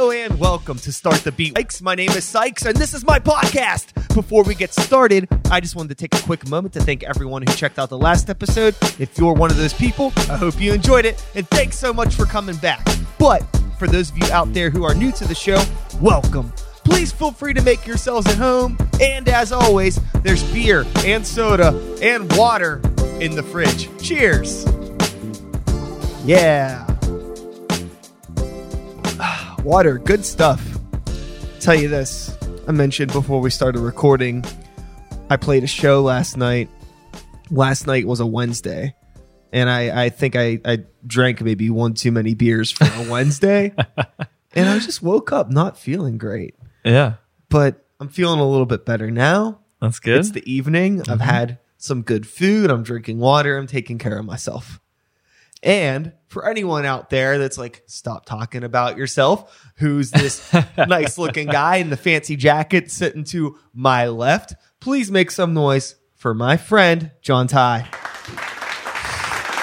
Hello and welcome to Start the Beat. Sykes. My name is Sykes and this is my podcast. Before we get started, I just wanted to take a quick moment to thank everyone who checked out the last episode. If you're one of those people, I hope you enjoyed it and thanks so much for coming back. But for those of you out there who are new to the show, welcome. Please feel free to make yourselves at home. And as always, there's beer and soda and water in the fridge. Cheers. Yeah. Water, good stuff. Tell you this. I mentioned before we started recording, I played a show last night. Last night was a Wednesday. And I, I think I, I drank maybe one too many beers for a Wednesday. and I just woke up not feeling great. Yeah, But I'm feeling a little bit better now. that's good. It's the evening. I've mm-hmm. had some good food. I'm drinking water. I'm taking care of myself. And for anyone out there that's like, stop talking about yourself, who's this nice looking guy in the fancy jacket sitting to my left, please make some noise for my friend, John Ty.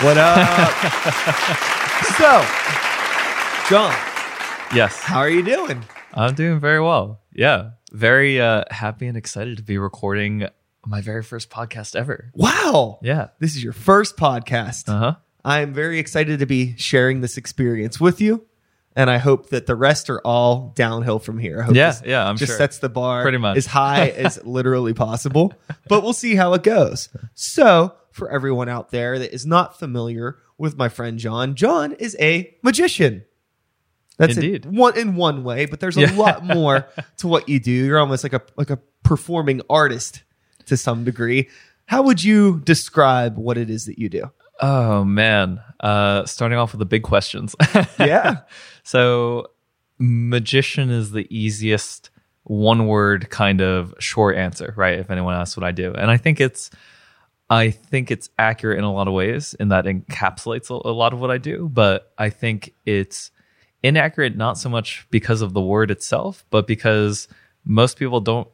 What up? so, John, yes, how are you doing? I'm doing very well. Yeah, very uh, happy and excited to be recording my very first podcast ever. Wow. Yeah. This is your first podcast. Uh huh. I am very excited to be sharing this experience with you. And I hope that the rest are all downhill from here. I hope Yeah, yeah, I'm just sure. sets the bar Pretty much. as high as literally possible. But we'll see how it goes. So, for everyone out there that is not familiar with my friend John, John is a magician. That's it, Indeed. one in one way, but there's a Yeah. lot more to what you do. You're almost like a like a performing artist to some degree. How would you describe what it is that you do? Oh man. Uh, starting off with the big questions. Yeah. so, magician is the easiest one word kind of short answer, right? If anyone asks what I do, and I think it's. I think it's accurate in a lot of ways in that encapsulates a, a lot of what I do, but I think it's inaccurate not so much because of the word itself, but because most people don't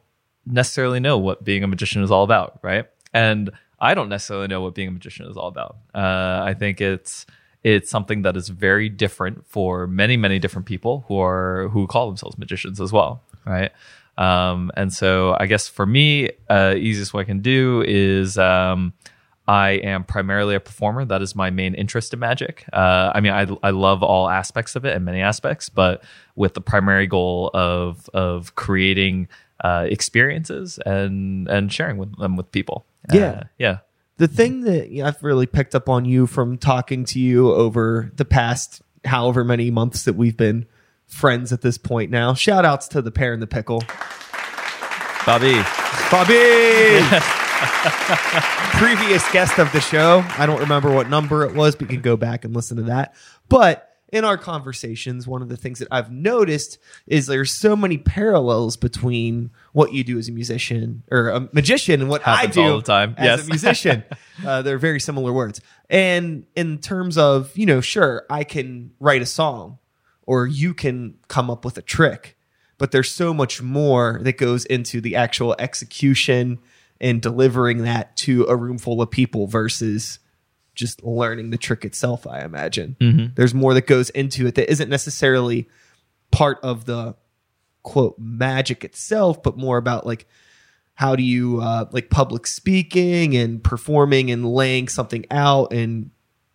necessarily know what being a magician is all about, right? And I don't necessarily know what being a magician is all about. Uh, I think it's it's something that is very different for many many different people who are who call themselves magicians as well, right? Um, and so I guess for me, uh, easiest way I can do is um, I am primarily a performer. That is my main interest in magic. Uh, I mean, I, I love all aspects of it and many aspects, but with the primary goal of of creating uh, experiences and and sharing with them with people. Uh, Yeah. yeah, the thing that I've really picked up on you from talking to you over the past however many months that we've been friends at this point now. Shout outs to the pear and the pickle. Bobby. Bobby! Previous guest of the show. I don't remember what number it was, but you can go back and listen to that. But in our conversations, one of the things that I've noticed is there's so many parallels between what you do as a musician or a magician and what Happens I do all the time. as Yes. a musician. uh, they're very similar words. And in terms of, you know, sure, I can write a song or you can come up with a trick, but there's so much more that goes into the actual execution and delivering that to a room full of people versus just learning the trick itself, I imagine. There's more that goes into it that isn't necessarily part of the quote magic itself, but more about like how do you uh, like public speaking and performing and laying something out and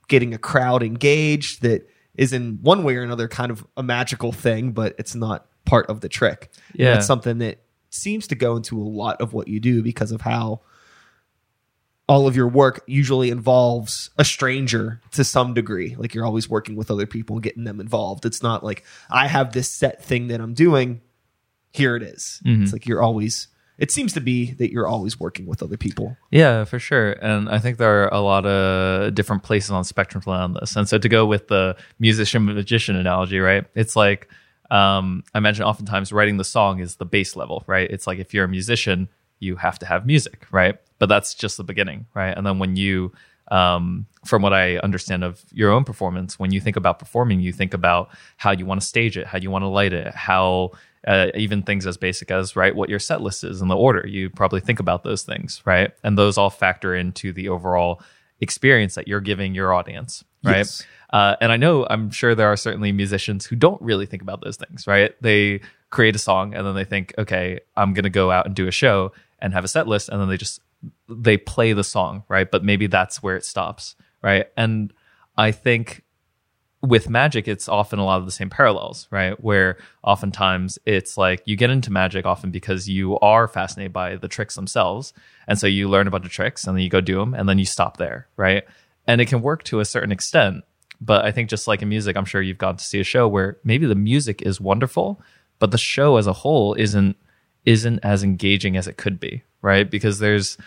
getting a crowd engaged that is in one way or another kind of a magical thing, but it's not part of the trick. And Yeah. that's something that seems to go into a lot of what you do because of how all of your work usually involves a stranger to some degree. Like you're always working with other people and getting them involved. It's not like I have this set thing that I'm doing. Here it is. It's like you're always. It seems to be that you're always working with other people. Yeah, for sure. And I think there are a lot of different places on spectrum around this. And so to go with the musician magician analogy, right? It's like um, I mentioned oftentimes writing the song is the base level, right? It's like if you're a musician, you have to have music, right? But that's just the beginning, right? And then when you um, from what I understand of your own performance, when you think about performing, you think about how you want to stage it, how you want to light it, how uh, even things as basic as right what your set list is and the order. You probably think about those things, right? And those all factor into the overall experience that you're giving your audience. right? Yes. Uh, and I know I'm sure there are certainly musicians who don't really think about those things, right? They create a song and then they think, okay, I'm going to go out and do a show and have a set list, and then they just they play the song, right? But maybe that's where it stops, right? And I think with magic, it's often a lot of the same parallels, right? Where oftentimes it's like you get into magic often because you are fascinated by the tricks themselves. And so you learn a bunch of tricks and then you go do them and then you stop there, right? And it can work to a certain extent. But I think just like in music, I'm sure you've gone to see a show where maybe the music is wonderful, but the show as a whole isn't isn't as engaging as it could be, right? Because there's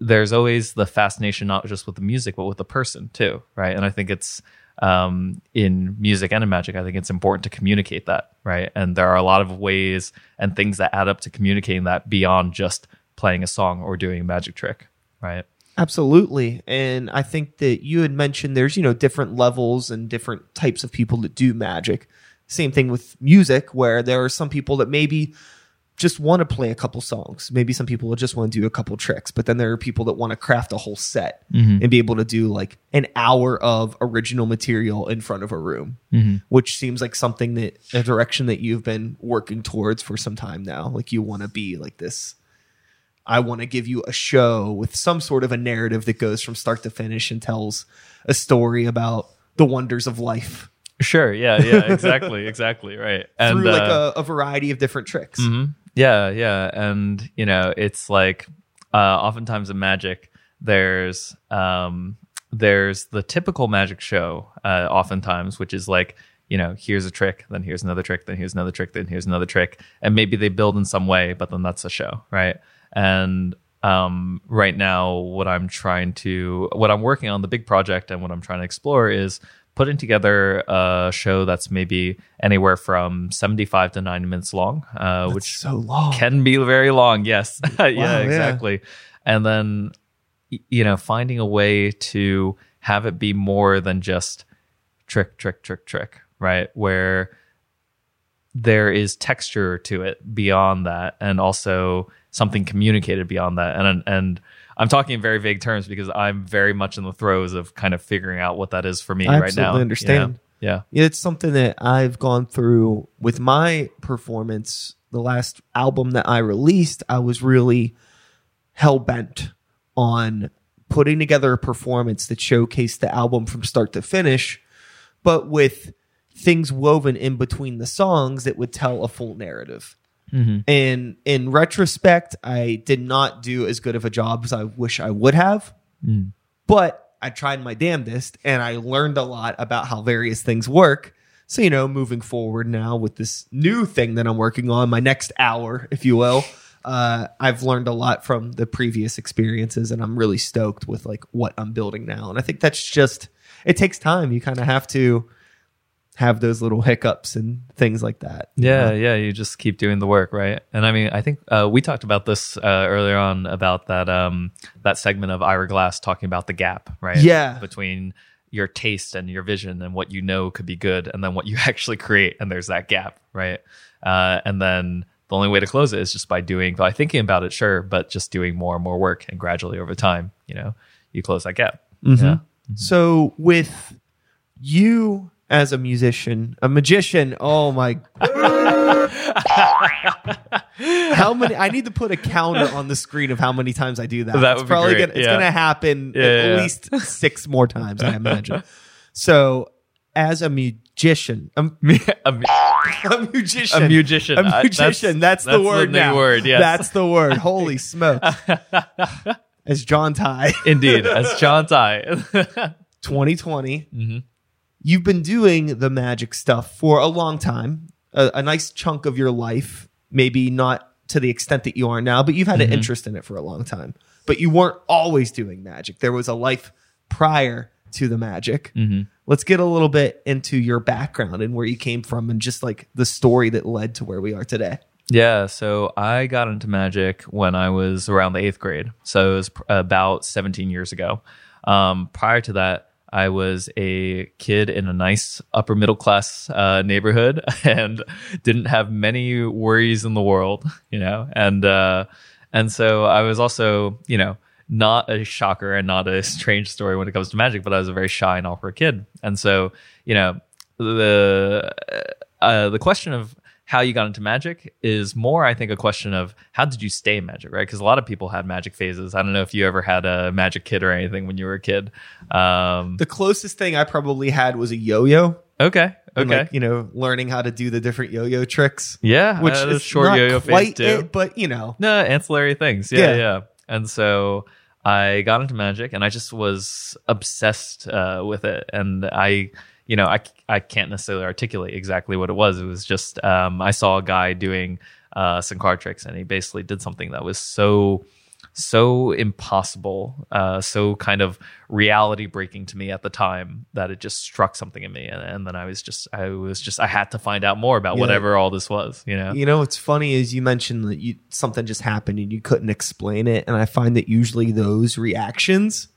there's always the fascination not just with the music but with the person too, right? And I think it's um, in music and in magic, I think it's important to communicate that, right? And there are a lot of ways and things that add up to communicating that beyond just playing a song or doing a magic trick, right? Absolutely. And I think that you had mentioned there's, you know, different levels and different types of people that do magic. Same thing with music, where there are some people that maybe just want to play a couple songs. Maybe some people will just want to do a couple tricks, but then there are people that want to craft a whole set mm-hmm. and be able to do like an hour of original material in front of a room, mm-hmm. which seems like something that a direction that you've been working towards for some time now. Like you want to be like this. I want to give you a show with some sort of a narrative that goes from start to finish and tells a story about the wonders of life Sure. Yeah. Yeah. Exactly. exactly. Right. And through like uh, a, a variety of different tricks. Mm-hmm. Yeah, yeah, and you know, it's like uh, oftentimes in magic, there's um, there's the typical magic show, uh, oftentimes, which is like you know, here's a trick, then here's another trick, then here's another trick, then here's another trick, and maybe they build in some way, but then that's a show, right? And um, right now, what I'm trying to, what I'm working on, the big project, and what I'm trying to explore is putting together a show that's maybe anywhere from 75 to 90 minutes long, uh, which so long. can be very long. Yes. yeah, yeah. exactly. And then, you know, finding a way to have it be more than just trick, trick, trick, trick, right? Where there is texture to it beyond that and also something communicated beyond that. And, and, I'm talking in very vague terms because I'm very much in the throes of kind of figuring out what that is for me I right now. absolutely understand. you know? Yeah, It's something that I've gone through with my performance. The last album that I released, I was really hell bent on putting together a performance that showcased the album from start to finish, but with things woven in between the songs that would tell a full narrative. And in retrospect, I did not do as good of a job as I wish I would have. But I tried my damnedest and I learned a lot about how various things work. So, you know, moving forward now with this new thing that I'm working on, my next hour, if you will, uh, I've learned a lot from the previous experiences and I'm really stoked with like what I'm building now. And I think that's just, it takes time. You kind of have to have those little hiccups and things like that. Yeah, yeah, you just keep doing the work, right? And I mean, I think uh, we talked about this uh, earlier on about that um, that segment of Ira Glass talking about the gap, right? Yeah. between your taste and your vision and what you know could be good, and then what you actually create, and there's that gap, right? Uh, and then the only way to close it is just by doing by thinking about it, sure, but just doing more and more work, and gradually over time, you know, you close that gap. Yeah. So with you as a musician, a magician, oh my How many I need to put a counter on the screen of how many times I do that. That it's would be probably great, gonna it's yeah. gonna happen Yeah, at yeah, least six more times, I imagine. so as a magician, a, a, a musician, a musician, a I- magician. That's, the word new now. word. Yes, That's the word. Holy smokes! As John Ty, indeed. As John Ty. 2020. Mm-hmm. You've been doing the magic stuff for a long time, a, a nice chunk of your life. Maybe not to the extent that you are now, but you've had Mm-hmm. an interest in it for a long time. But you weren't always doing magic. There was a life prior to the magic. Mm-hmm. Let's get a little bit into your background and where you came from, and just like the story that led to where we are today. Yeah, so I got into magic when I was around the eighth grade. So it was pr- about 17 years ago. Um, prior to that, I was a kid in a nice upper middle class uh, neighborhood and didn't have many worries in the world, you know. And uh, and so I was also, you know, not a shocker and not a strange story when it comes to magic, but I was a very shy and awkward kid. And so, you know, the uh, the question of how you got into magic is more, I think, a question of how did you stay in magic, right? Because a lot of people had magic phases. I don't know if you ever had a magic kit or anything when you were a kid. Um, The closest thing I probably had was a yo-yo. okay, okay, like, you know, learning how to do the different yo-yo tricks. yeah, Which I a is short not yo-yo phase quite it, but you know. No, ancillary things. Yeah, Yeah. yeah. And so I got into magic and I just was obsessed uh, with it. And I, you know, I, I can't necessarily articulate exactly what it was. It was just, um, I saw a guy doing uh, some card tricks and he basically did something that was so, so impossible, uh, so kind of reality breaking to me at the time that it just struck something in me. And, and then I was just, I was just, I had to find out more about Yeah. whatever all this was, you know? You know, what's funny is you mentioned that you something just happened and you couldn't explain it, and I find that usually those reactions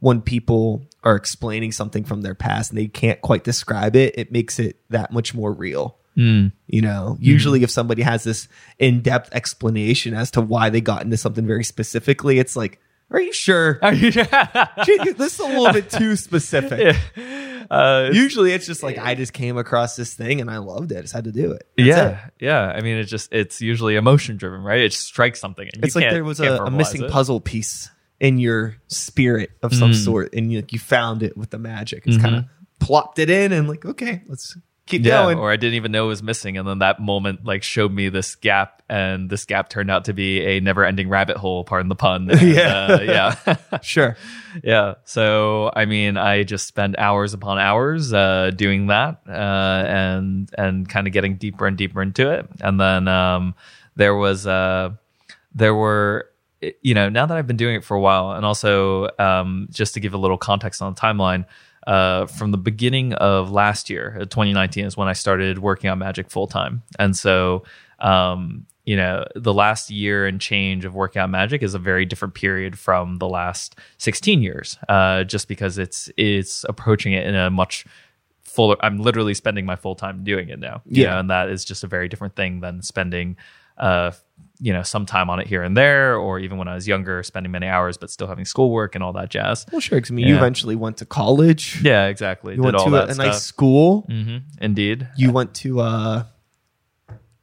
when people are explaining something from their past and they can't quite describe it, it makes it that much more real. Mm. You know, usually if somebody has this in-depth explanation as to why they got into something very specifically, it's like, are you sure? Gee, this is a little bit too specific. uh, Usually it's just like I just came across this thing and I loved it. I just had to do it. That's yeah, it. yeah. I mean, it just it's usually emotion driven, right? It strikes something. And It's you like there was a, a missing it. puzzle piece in your spirit of some Mm. sort, and you, you found it with the magic. It's Mhm. kind of plopped it in, and like, okay, let's keep Yeah, going. or I didn't even know it was missing, and then that moment like showed me this gap, and this gap turned out to be a never-ending rabbit hole. Pardon the pun. And, Yeah. uh, yeah. sure. yeah so i mean i just spend hours upon hours uh, doing that uh, and and kind of getting deeper and deeper into it and then um, there was uh, there were you know now that i've been doing it for a while and also um, just to give a little context on the timeline uh, from the beginning of last year, uh, 2019, is when I started working on Magic full time. And so, um, you know, the last year and change of working on Magic is a very different period from the last 16 years, uh, just because it's it's approaching it in a much fuller. I'm literally spending my full time doing it now. you Yeah. know, and that is just a very different thing than spending. Uh, you know, some time on it here and there, or even when I was younger, spending many hours but still having schoolwork and all that jazz. Well, sure. 'cause, I mean, you eventually went to college. Yeah, exactly. You Did went all to that a, a nice school. hmm Indeed. You went to uh,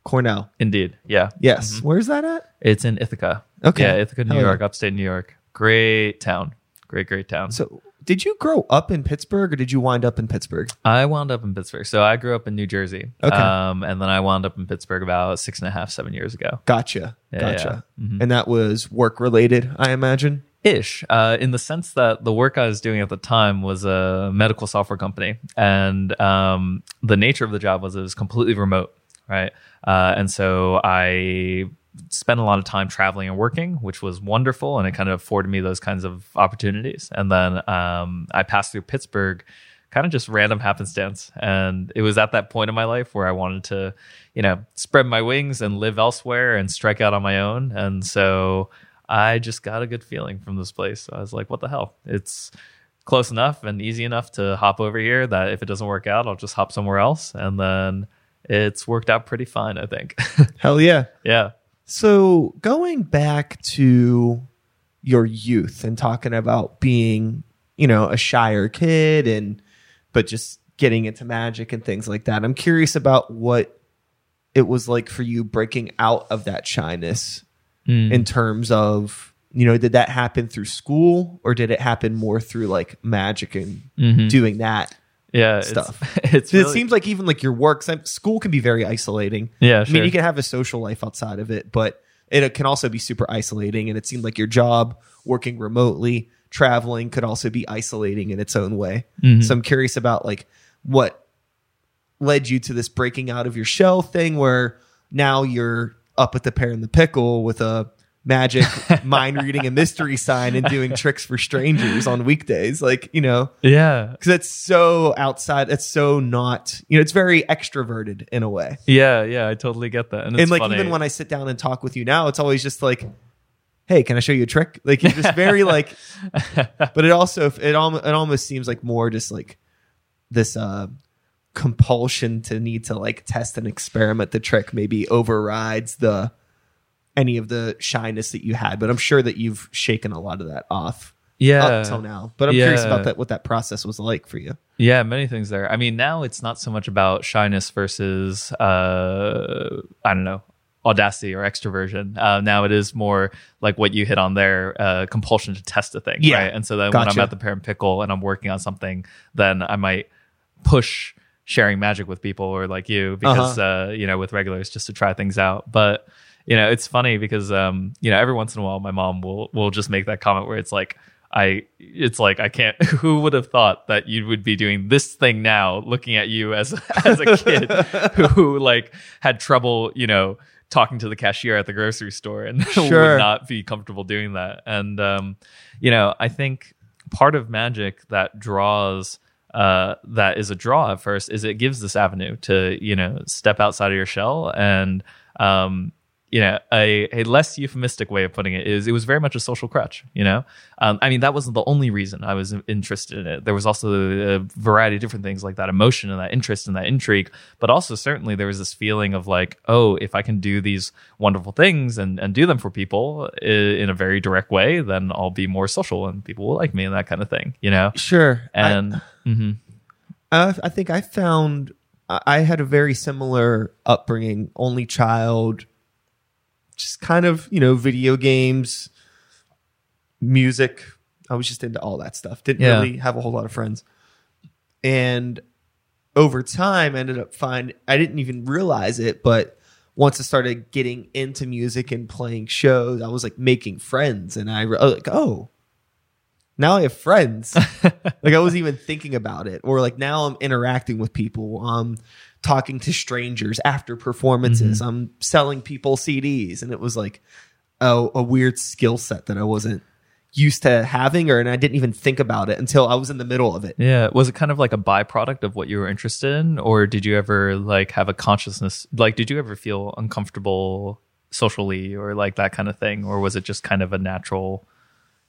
Cornell. Indeed. Yeah. Yes. Where's that at? It's in Ithaca. Okay. Yeah, Ithaca, New Hell yeah. York, upstate New York. Great town. Great, great town. So, did you grow up in Pittsburgh or did you wind up in Pittsburgh? I wound up in Pittsburgh. So I grew up in New Jersey. Okay. Um, and then I wound up in Pittsburgh about six and a half, seven years ago. Gotcha. Yeah, gotcha. yeah. Mhm. And that was work related, I imagine. ish uh, in the sense that the work I was doing at the time was a medical software company, and um, the nature of the job was it was completely remote, right? Uh, and so I spent a lot of time traveling and working, which was wonderful, and it kind of afforded me those kinds of opportunities. And then um, I passed through Pittsburgh. Kind of just random happenstance. And it was at that point in my life where I wanted to, you know, spread my wings and live elsewhere and strike out on my own. And so I just got a good feeling from this place. I was like, what the hell? It's close enough and easy enough to hop over here that if it doesn't work out, I'll just hop somewhere else. And then it's worked out pretty fine, I think. Hell yeah. yeah. So going back to your youth and talking about being, you know, a shyer kid and but just getting into magic and things like that. I'm curious about what it was like for you breaking out of that shyness Mm. in terms of, you know, did that happen through school or did it happen more through like magic and Mhm. doing that? Yeah. stuff. It's, it's really, it seems like even like your work, some- school can be very isolating. yeah, I mean, you can have a social life outside of it, but it can also be super isolating. And it seemed like your job, working remotely, traveling, could also be isolating in its own way. Mhm. So I'm curious about like what led you to this breaking out of your shell thing, where now you're up at the pear and the pickle with a magic mind reading a mystery sign and doing tricks for strangers on weekdays. Like you know, yeah. because it's so outside. It's so not. You know, it's very extroverted in a way Yeah. Yeah. I totally get that. And, it's and like funny. even when I sit down and talk with you now, it's always just like, "Hey, can I show you a trick?" Like you're just very like, but it also it almost it almost seems like more just like this uh compulsion to need to like test and experiment the trick maybe overrides the any of the shyness that you had, but I'm sure that you've shaken a lot of that off Yeah. up till now. But I'm curious about that what that process was like for you. Yeah, many things there. I mean, now it's not so much about shyness versus, uh, I don't know, audacity or extroversion. Uh, now it is more like what you hit on there, uh, compulsion to test a thing. Yeah. Right. And so then when I'm at the parent pickle and I'm working on something, then I might push sharing magic with people or like you because, uh you know, with regulars just to try things out. But, you know, it's funny because, um, you know, every once in a while, my mom will, will just make that comment where it's like, I it's like I can't who would have thought that you would be doing this thing now looking at you as as a kid who like had trouble, you know, talking to the cashier at the grocery store and Sure. would not be comfortable doing that. And um you know, I think part of magic that draws uh, that is a draw at first is it gives this avenue to you know step outside of your shell and um, you know a, a less euphemistic way of putting it is it was very much a social crutch you know um, i mean that wasn't the only reason i was interested in it there was also a variety of different things like that emotion and that interest and that intrigue but also certainly there was this feeling of like oh if i can do these wonderful things and, and do them for people in a very direct way then i'll be more social and people will like me and that kind of thing you know Sure. and mhm. I, I think I found I I had a very similar upbringing, only child, just kind of, you know, video games, music. I was just into all that stuff. Didn't Yeah. really have a whole lot of friends. And over time, I ended up find I didn't even realize it, but once I started getting into music and playing shows, I was like making friends, and I I was like, oh, now I have friends. like I wasn't even thinking about it, or like now I'm interacting with people. Um, talking to strangers after performances. Mm-hmm. I'm selling people CDs, and it was like a, a weird skill set that I wasn't used to having, or and I didn't even think about it until I was in the middle of it. Yeah. Was it kind of like a byproduct of what you were interested in? Or did you ever like have a consciousness? Like, did you ever feel uncomfortable socially or like that kind of thing? Or was it just kind of a natural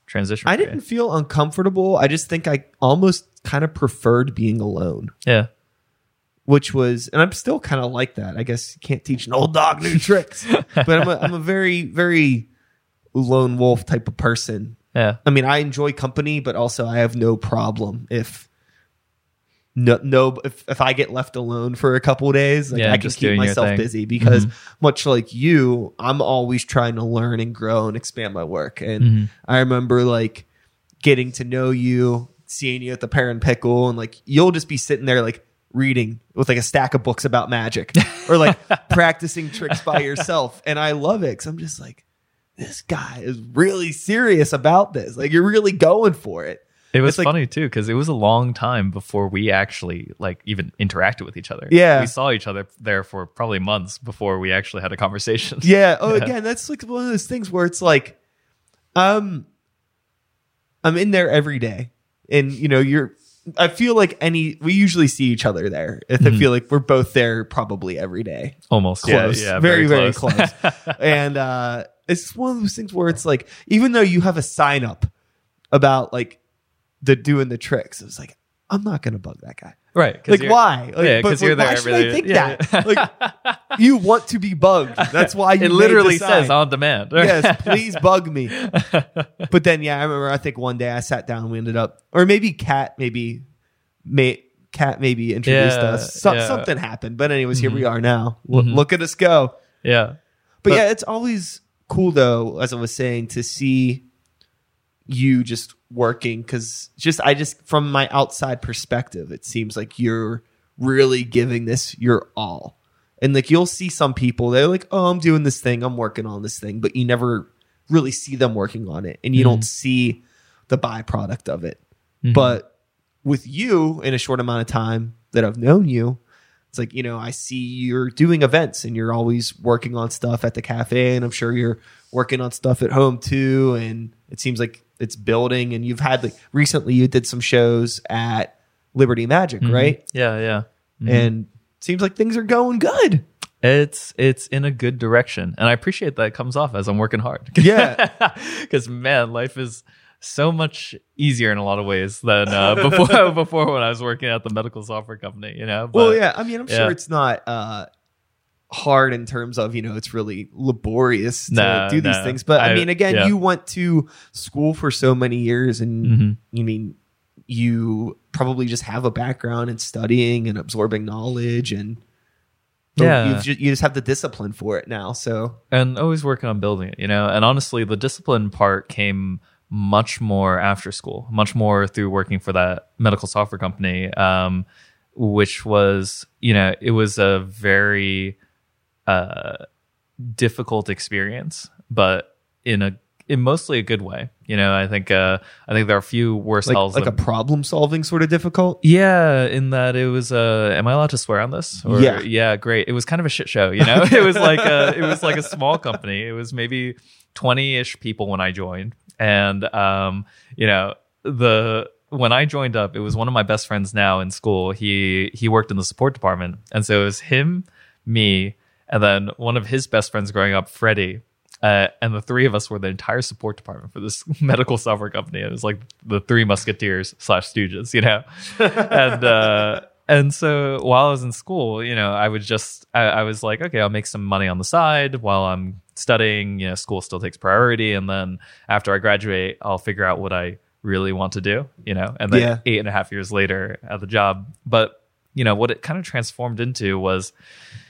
transition? I didn't feel uncomfortable. I just think I almost kind of preferred being alone, Yeah. Which was, and I'm still kind of like that. I guess you can't teach an old dog new tricks, but I'm a, I'm a very, very lone wolf type of person. Yeah. I mean, I enjoy company, but also I have no problem if no, no if, if I get left alone for a couple days, like Yeah, I can just keep myself busy because much like you, I'm always trying to learn and grow and expand my work. And Mm-hmm. I remember like getting to know you, seeing you at the Parent Pickle, and like you'll just be sitting there like reading with like a stack of books about magic or like practicing tricks by yourself. And I love it because I'm just like, this guy is really serious about this. Like you're really going for it. It was like- funny too because it was a long time before we actually like even interacted with each other. Yeah. we saw each other there for probably months before we actually had a conversation. Yeah. Oh, again, that's like one of those things where it's like, um, I'm in there every day, and you know, you're. I feel like any we usually see each other there. If I feel like we're both there probably every day. almost Close, Yeah, yeah, very, very close. and uh, it's one of those things where it's like, even though you have a sign up about like the doing the tricks, it's like I'm not gonna bug that guy. Right? Like why? Like, yeah, because you're but there. Why should every I think Yeah. that? Like you want to be bugged. That's why you it literally says on demand. yes, please bug me. But then, yeah, I remember. I think one day I sat down. and We ended up, or maybe Cat, maybe, may Cat maybe introduced Yeah, us. So, yeah. Something happened. But anyways, here we mm-hmm. are now. Lo- mm-hmm. Look at us go. yeah. But, But- yeah, it's always cool though, as I was saying, to see you just working because just I just from my outside perspective, it seems like you're really giving this your all. And like you'll see some people, they're like, "Oh, I'm doing this thing, I'm working on this thing," but you never really see them working on it, and you don't mm-hmm. see the byproduct of it. Mm-hmm. But with you, in a short amount of time that I've known you, it's like you know I see you're doing events and you're always working on stuff at the cafe, and I'm sure you're working on stuff at home too. And it seems like it's building. And you've had like recently you did some shows at Liberty Magic, right? Yeah, yeah. And seems like things are going good. It's it's in a good direction, and I appreciate that it comes off as I'm working hard. Yeah. because man, life is so much easier in a lot of ways than uh, before. before when I was working at the medical software company, you know. well, yeah. I mean, I'm yeah. sure it's not. uh hard in terms of you know it's really laborious to No, do these no. things. But I, I- mean, again, yeah. you went to school for so many years, and Mhm. you mean you probably just have a background in studying and absorbing knowledge and. Yeah. you've ju- you just have the discipline for it now. So and always working on building it, you know. And honestly, the discipline part came much more after school, much more through working for that medical software company, um, which was, you know, it was a very uh, difficult experience, but in a in mostly a good way. You know, I think uh, I think there are a few worse like, hells like a problem solving sort of difficult. yeah, in that it was. Uh, am I allowed to swear on this? Or, Yeah. yeah, great. It was kind of a shit show. You know, it was like a, it was like a small company. It was maybe twenty ish people when I joined, and um, you know, the when I joined up, it was one of my best friends now in school. He he worked in the support department, and so it was him, me, and then one of his best friends growing up, Freddie. Uh, and the three of us were the entire support department for this medical software company. It was like the three musketeers slash stooges, you know. and uh, and so while I was in school, you know, I would just I, I was like, okay, I'll make some money on the side while I'm studying. You know, school still takes priority, and then after I graduate, I'll figure out what I really want to do. You know, and then Yeah. eight and a half years later at the job, but you know what it kind of transformed into was,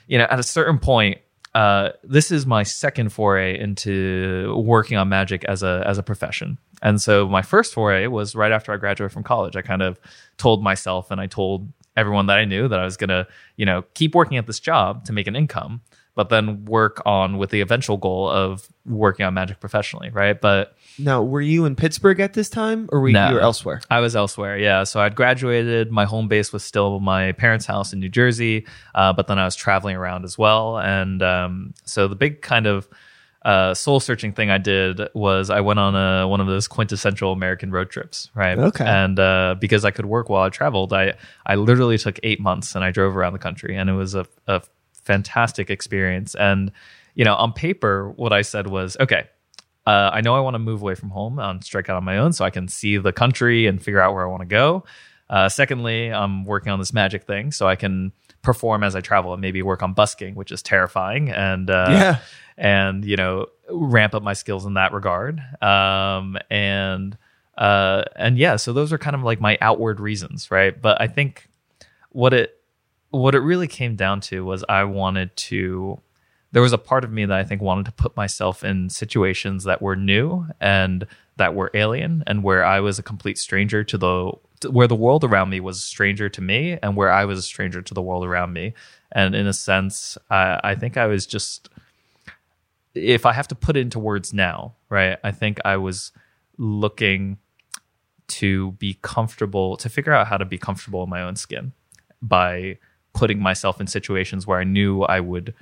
you know, at a certain point. Uh, this is my second foray into working on magic as a as a profession. And so my first foray was right after I graduated from college. I kind of told myself and I told everyone that I knew that I was going to, you know, keep working at this job to make an income, but then work on with the eventual goal of working on magic professionally, right? But Now, were you in Pittsburgh at this time, or were No. you were elsewhere? I was elsewhere, yeah. So I'd graduated. My home base was still my parents' house in New Jersey, uh, but then I was traveling around as well. And um, so the big kind of uh, soul searching thing I did was I went on a, one of those quintessential American road trips, right? Okay. And uh, because I could work while I traveled, I I literally took eight months and I drove around the country, and it was a, a fantastic experience. And you know, on paper, what I said was, okay, uh, I know I want to move away from home and strike out on my own so I can see the country and figure out where I want to go. Uh, secondly, I'm working on this magic thing so I can perform as I travel and maybe work on busking, which is terrifying, and uh, Yeah. and you know ramp up my skills in that regard. Um, and uh, and yeah, so those are kind of like my outward reasons, right? But I think what it what it really came down to was I wanted to there was a part of me that I think wanted to put myself in situations that were new and that were alien and where I was a complete stranger to the where the world around me was a stranger to me and where I was a stranger to the world around me. And in a sense, I, I think I was just if I have to put it into words now, right? I think I was looking to be comfortable, to figure out how to be comfortable in my own skin by putting myself in situations where I knew I would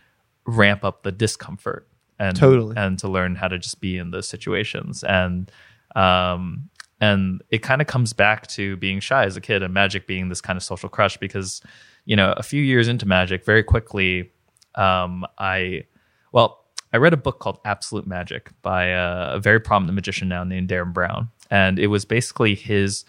ramp up the discomfort and Totally. and to learn how to just be in those situations and um and it kind of comes back to being shy as a kid and magic being this kind of social crush because you know a few years into magic very quickly um I well I read a book called Absolute Magic by a, a very prominent magician now named Derren Brown and it was basically his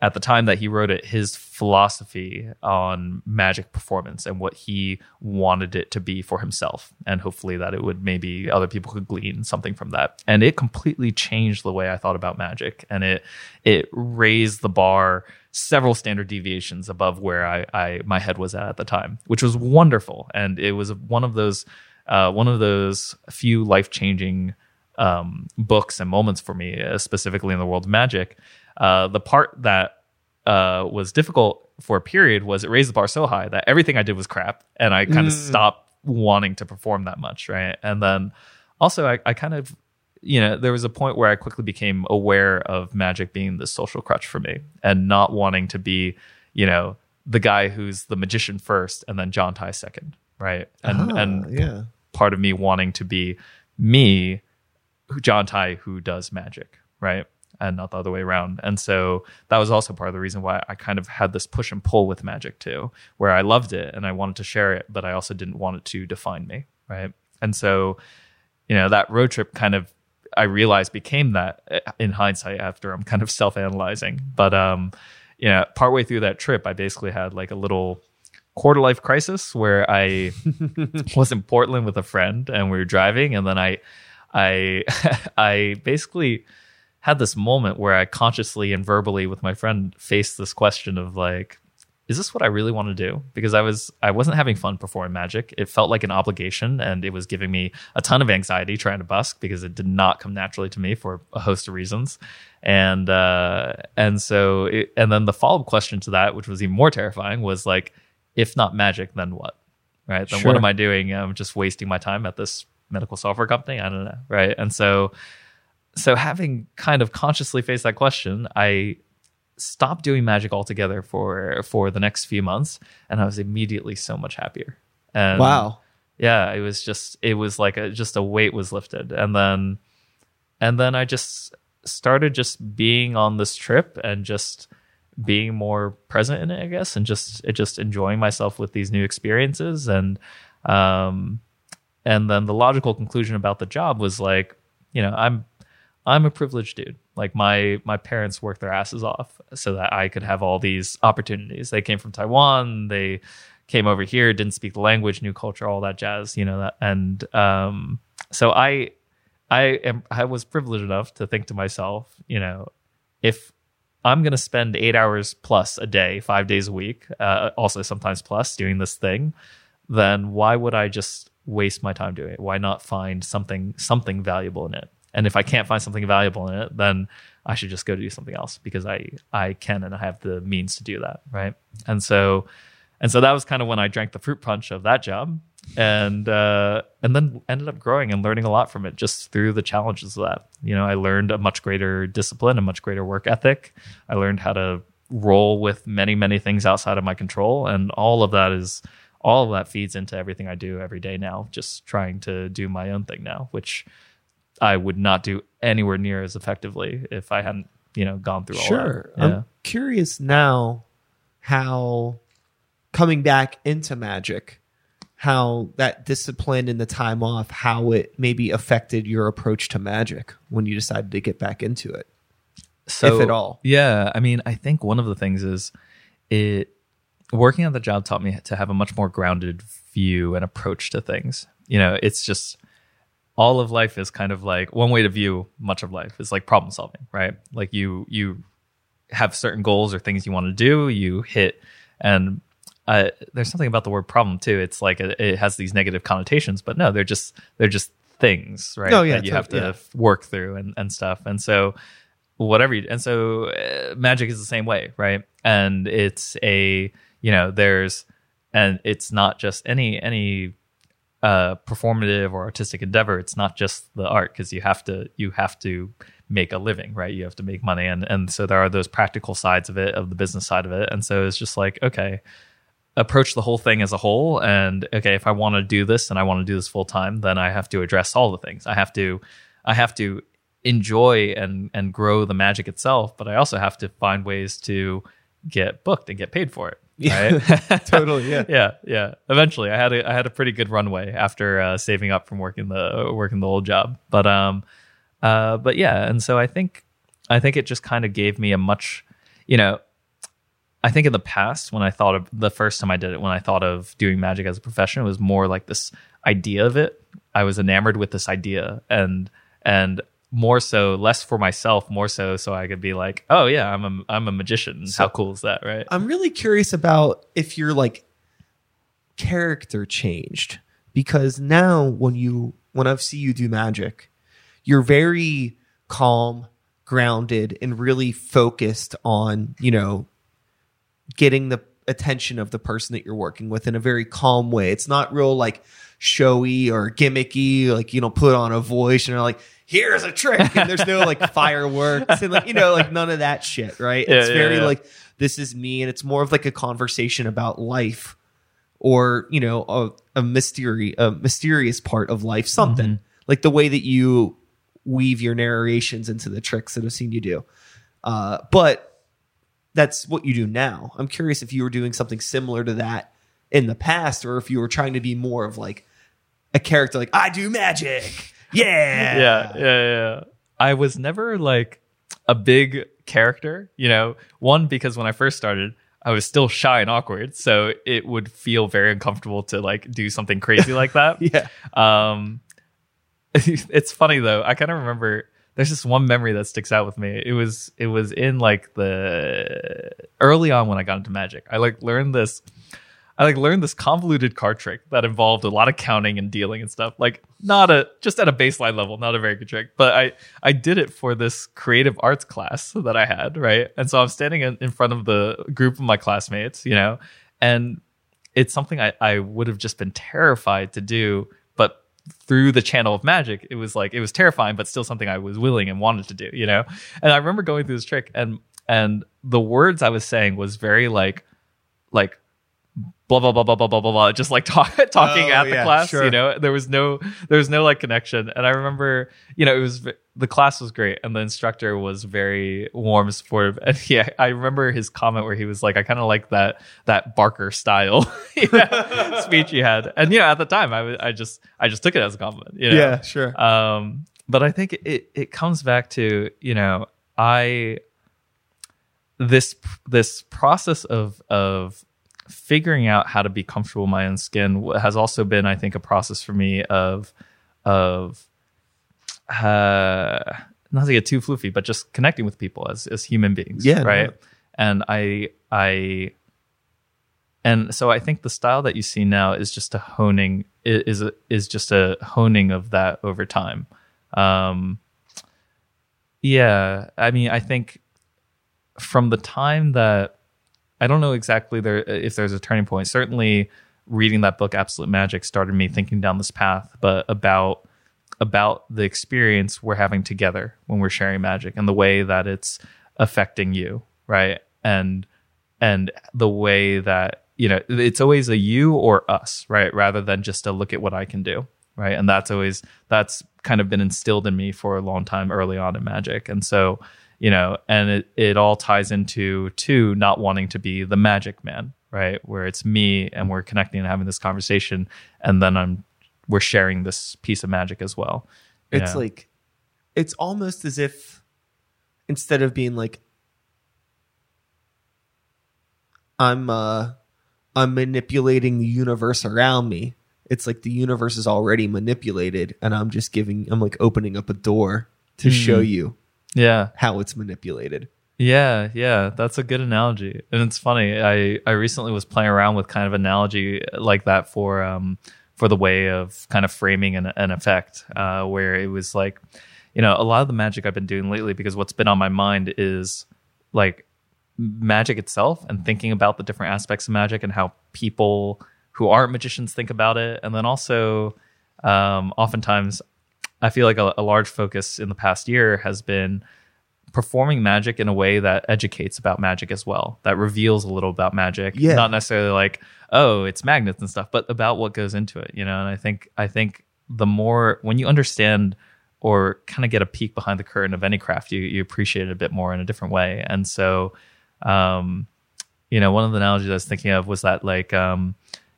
at the time that he wrote it, his philosophy on magic performance and what he wanted it to be for himself. And hopefully that it would maybe other people could glean something from that. And it completely changed the way I thought about magic. And it it raised the bar several standard deviations above where I, I my head was at at the time, which was wonderful. And it was one of those uh, one of those few life changing um, books and moments for me, uh, specifically in the world of magic. Uh, the part that uh, was difficult for a period was it raised the bar so high that everything I did was crap, and I kind of stopped wanting to perform that much, right? And then also, I, I kind of, you know, there was a point where I quickly became aware of magic being the social crutch for me, and not wanting to be, you know, the guy who's the magician first and then John Ty second, right? And Ah, and yeah. part of me wanting to be me, who- John Ty, who does magic, right? And not the other way around. And so that was also part of the reason why I kind of had this push and pull with magic too, where I loved it and I wanted to share it, but I also didn't want it to define me, right? And so, you know, that road trip kind of I realized became that uh, in hindsight after I'm kind of self analyzing. But um, you know, partway through that trip, I basically had like a little quarter life crisis where I was in Portland with a friend and we were driving, and then I, I, I basically had this moment where I consciously and verbally with my friend faced this question of like, is this what I really want to do? Because I was I wasn't having fun performing magic. It felt like an obligation and it was giving me a ton of anxiety trying to busk because it did not come naturally to me for a host of reasons. And uh and so it, and then the follow-up question to that, which was even more terrifying, was like, if not magic, then what? Right? Then Sure. what am I doing? I'm just wasting my time at this medical software company. I don't know. Right. And so so having kind of consciously faced that question, I stopped doing magic altogether for for the next few months and I was immediately so much happier. And wow. yeah, it was just it was like a just a weight was lifted. And then and then I just started just being on this trip and just being more present in it, I guess, and just it just enjoying myself with these new experiences and um and then the logical conclusion about the job was like, you know, I'm I'm a privileged dude. Like my my parents worked their asses off so that I could have all these opportunities. They came from Taiwan. They came over here, didn't speak the language, new culture, all that jazz. You know that, and um, so I I am I was privileged enough to think to myself, you know, if I'm going to spend eight hours plus a day, five days a week, uh, also sometimes plus doing this thing, then why would I just waste my time doing it? Why not find something something valuable in it? And if I can't find something valuable in it, then I should just go do something else because I I can and I have the means to do that, right? And so and so that was kind of when I drank the fruit punch of that job, and uh, and then ended up growing and learning a lot from it just through the challenges of that. You know, I learned a much greater discipline, a much greater work ethic. I learned how to roll with many many things outside of my control, and all of that is all of that feeds into everything I do every day now. Just trying to do my own thing now, which I would not do anywhere near as effectively if I hadn't you know gone through all Sure. that. Yeah. I'm curious now how coming back into magic, how that discipline and the time off, how it maybe affected your approach to magic when you decided to get back into it. So, if at all. Yeah, I mean, I think one of the things is it working on the job taught me to have a much more grounded view and approach to things. You know, it's just all of life is kind of like one way to view much of life is like problem solving, right? Like you you have certain goals or things you want to do, you hit and uh, there's something about the word problem too. It's like it, it has these negative connotations, but no, they're just they're just things, right? Oh, yeah, that you have to yeah. work through and, and stuff. And so whatever you and so uh, magic is the same way right and it's a you know there's and it's not just any any uh performative or artistic endeavor it's not just the art because you have to you have to make a living right? You have to make money. And and so there are those practical sides of it of the business side of it. And so it's just like okay approach the whole thing as a whole. And okay if i want to do this and i want to do this full time then i have to address all the things. I have to i have to enjoy and and grow the magic itself but i also have to find ways to get booked and get paid for it right Totally, yeah. yeah yeah eventually i had a i had a pretty good runway after uh, saving up from working the working the old job but um uh but yeah and so i think i think it just kind of gave me a much you know I think in the past, when I thought of the first time I did it, when I thought of doing magic as a profession, it was more like this idea of it. I was enamored with this idea, and and more so, less for myself, more so, so I could be like, oh yeah, I'm a I'm a magician. How cool is that, right? I'm really curious about if your like character changed because now when you when I see you do magic, you're very calm, grounded, and really focused on you know getting the attention of the person that you're working with in a very calm way. It's not real like showy or gimmicky, like you know, put on a voice and you're like, here's a trick. And there's no like fireworks and like, you know, like none of that shit, right? Yeah, it's yeah, very yeah. like this is me, and it's more of like a conversation about life or, you know, a, a mystery, a mysterious part of life, something. Mm-hmm. Like the way that you weave your narrations into the tricks that I've seen you do. Uh, but that's what you do now. I'm curious if you were doing something similar to that in the past, or if you were trying to be more of like a character, like I do magic. Yeah, yeah, yeah, yeah. I was never like a big character, you know. One because when I first started, I was still shy and awkward, so it would feel very uncomfortable to like do something crazy like that. Yeah. Um, it's funny though. I kind of remember there's this one memory that sticks out with me. It was it was in like the early on when I got into Magic. I like learned this. I like learned this convoluted card trick that involved a lot of counting and dealing and stuff. Like not a just at a baseline level, not a very good trick, but I I did it for this creative arts class that I had, right? And so I'm standing in, in front of the group of my classmates, you know, and it's something I, I would have just been terrified to do, but through the channel of magic, it was like it was terrifying, but still something I was willing and wanted to do, you know? And I remember going through this trick and and the words I was saying was very like like blah blah blah blah blah blah blah blah just like talk, talking Oh, at the yeah, class sure. you know there was no there was no like connection and i remember you know it was the class was great and the instructor was very warm supportive and yeah i remember his comment where he was like i kind of like that that barker style you know, speech he had and you know at the time I was- I just i just took it as a compliment you know? Yeah, sure. um but i think it it comes back to you know i this this process of of figuring out how to be comfortable in my own skin has also been i think a process for me of of uh not to get too floofy but just connecting with people as as human beings Yeah, right no. and i i and so i think the style that you see now is just a honing is a, is just a honing of that over time um yeah i mean i think from the time that I don't know exactly there uh, if there's a turning point. Certainly, reading that book, Absolute Magic, started me thinking down this path, but about about the experience we're having together when we're sharing magic and the way that it's affecting you, right? And and the way that you know it's always a you or us, right? Rather than just a look at what I can do, right? And that's always that's kind of been instilled in me for a long time early on in magic, and so you know, and it, it all ties into two not wanting to be the magic man, right? Where it's me and we're connecting and having this conversation, and then I'm we're sharing this piece of magic as well. It's know? like it's almost as if instead of being like I'm uh I'm manipulating the universe around me. It's like the universe is already manipulated and I'm just giving I'm like opening up a door to show you yeah, how it's manipulated. Yeah, yeah, that's a good analogy. And it's funny. I I recently was playing around with kind of analogy like that for um for the way of kind of framing an, an effect uh where it was like you know, a lot of the magic I've been doing lately because what's been on my mind is like magic itself and thinking about the different aspects of magic and how people who aren't magicians think about it and then also um oftentimes I feel like a, a large focus in the past year has been performing magic in a way that educates about magic as well, that reveals a little about magic. Yeah. Not necessarily like, oh, it's magnets and stuff, but about what goes into it, you know? And I think I think the more when you understand or kind of get a peek behind the curtain of any craft, you you appreciate it a bit more in a different way. And so um, you know, one of the analogies I was thinking of was that like um,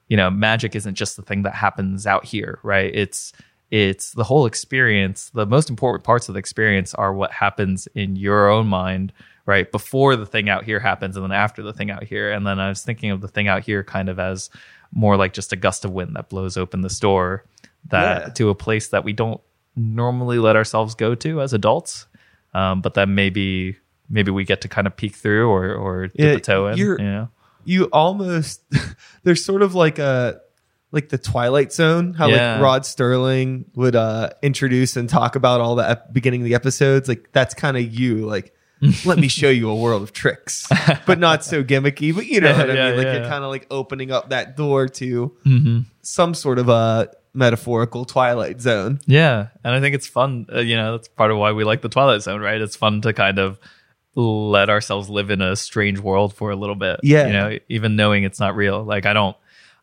you know, magic isn't just the thing that happens out here, right? It's it's the whole experience. The most important parts of the experience are what happens in your own mind, right? Before the thing out here happens and then after the thing out here. And then I was thinking of the thing out here kind of as more like just a gust of wind that blows open this door that Yeah. to a place that we don't normally let ourselves go to as adults. Um, but that maybe maybe we get to kind of peek through or or dip a toe in. You know? you almost there's sort of like a like the Twilight Zone, how Yeah. like Rod Serling would uh introduce and talk about all the ep- beginning of the episodes. Like that's kind of you. Like, let me show you a world of tricks, but not so gimmicky. But you know what I Yeah, mean? Like yeah. you're kind of like opening up that door to Mm-hmm. some sort of a metaphorical Twilight Zone. Yeah, and I think it's fun. Uh, you know, that's part of why we like the Twilight Zone, right? It's fun to kind of let ourselves live in a strange world for a little bit. Yeah. you know, even knowing it's not real. Like I don't,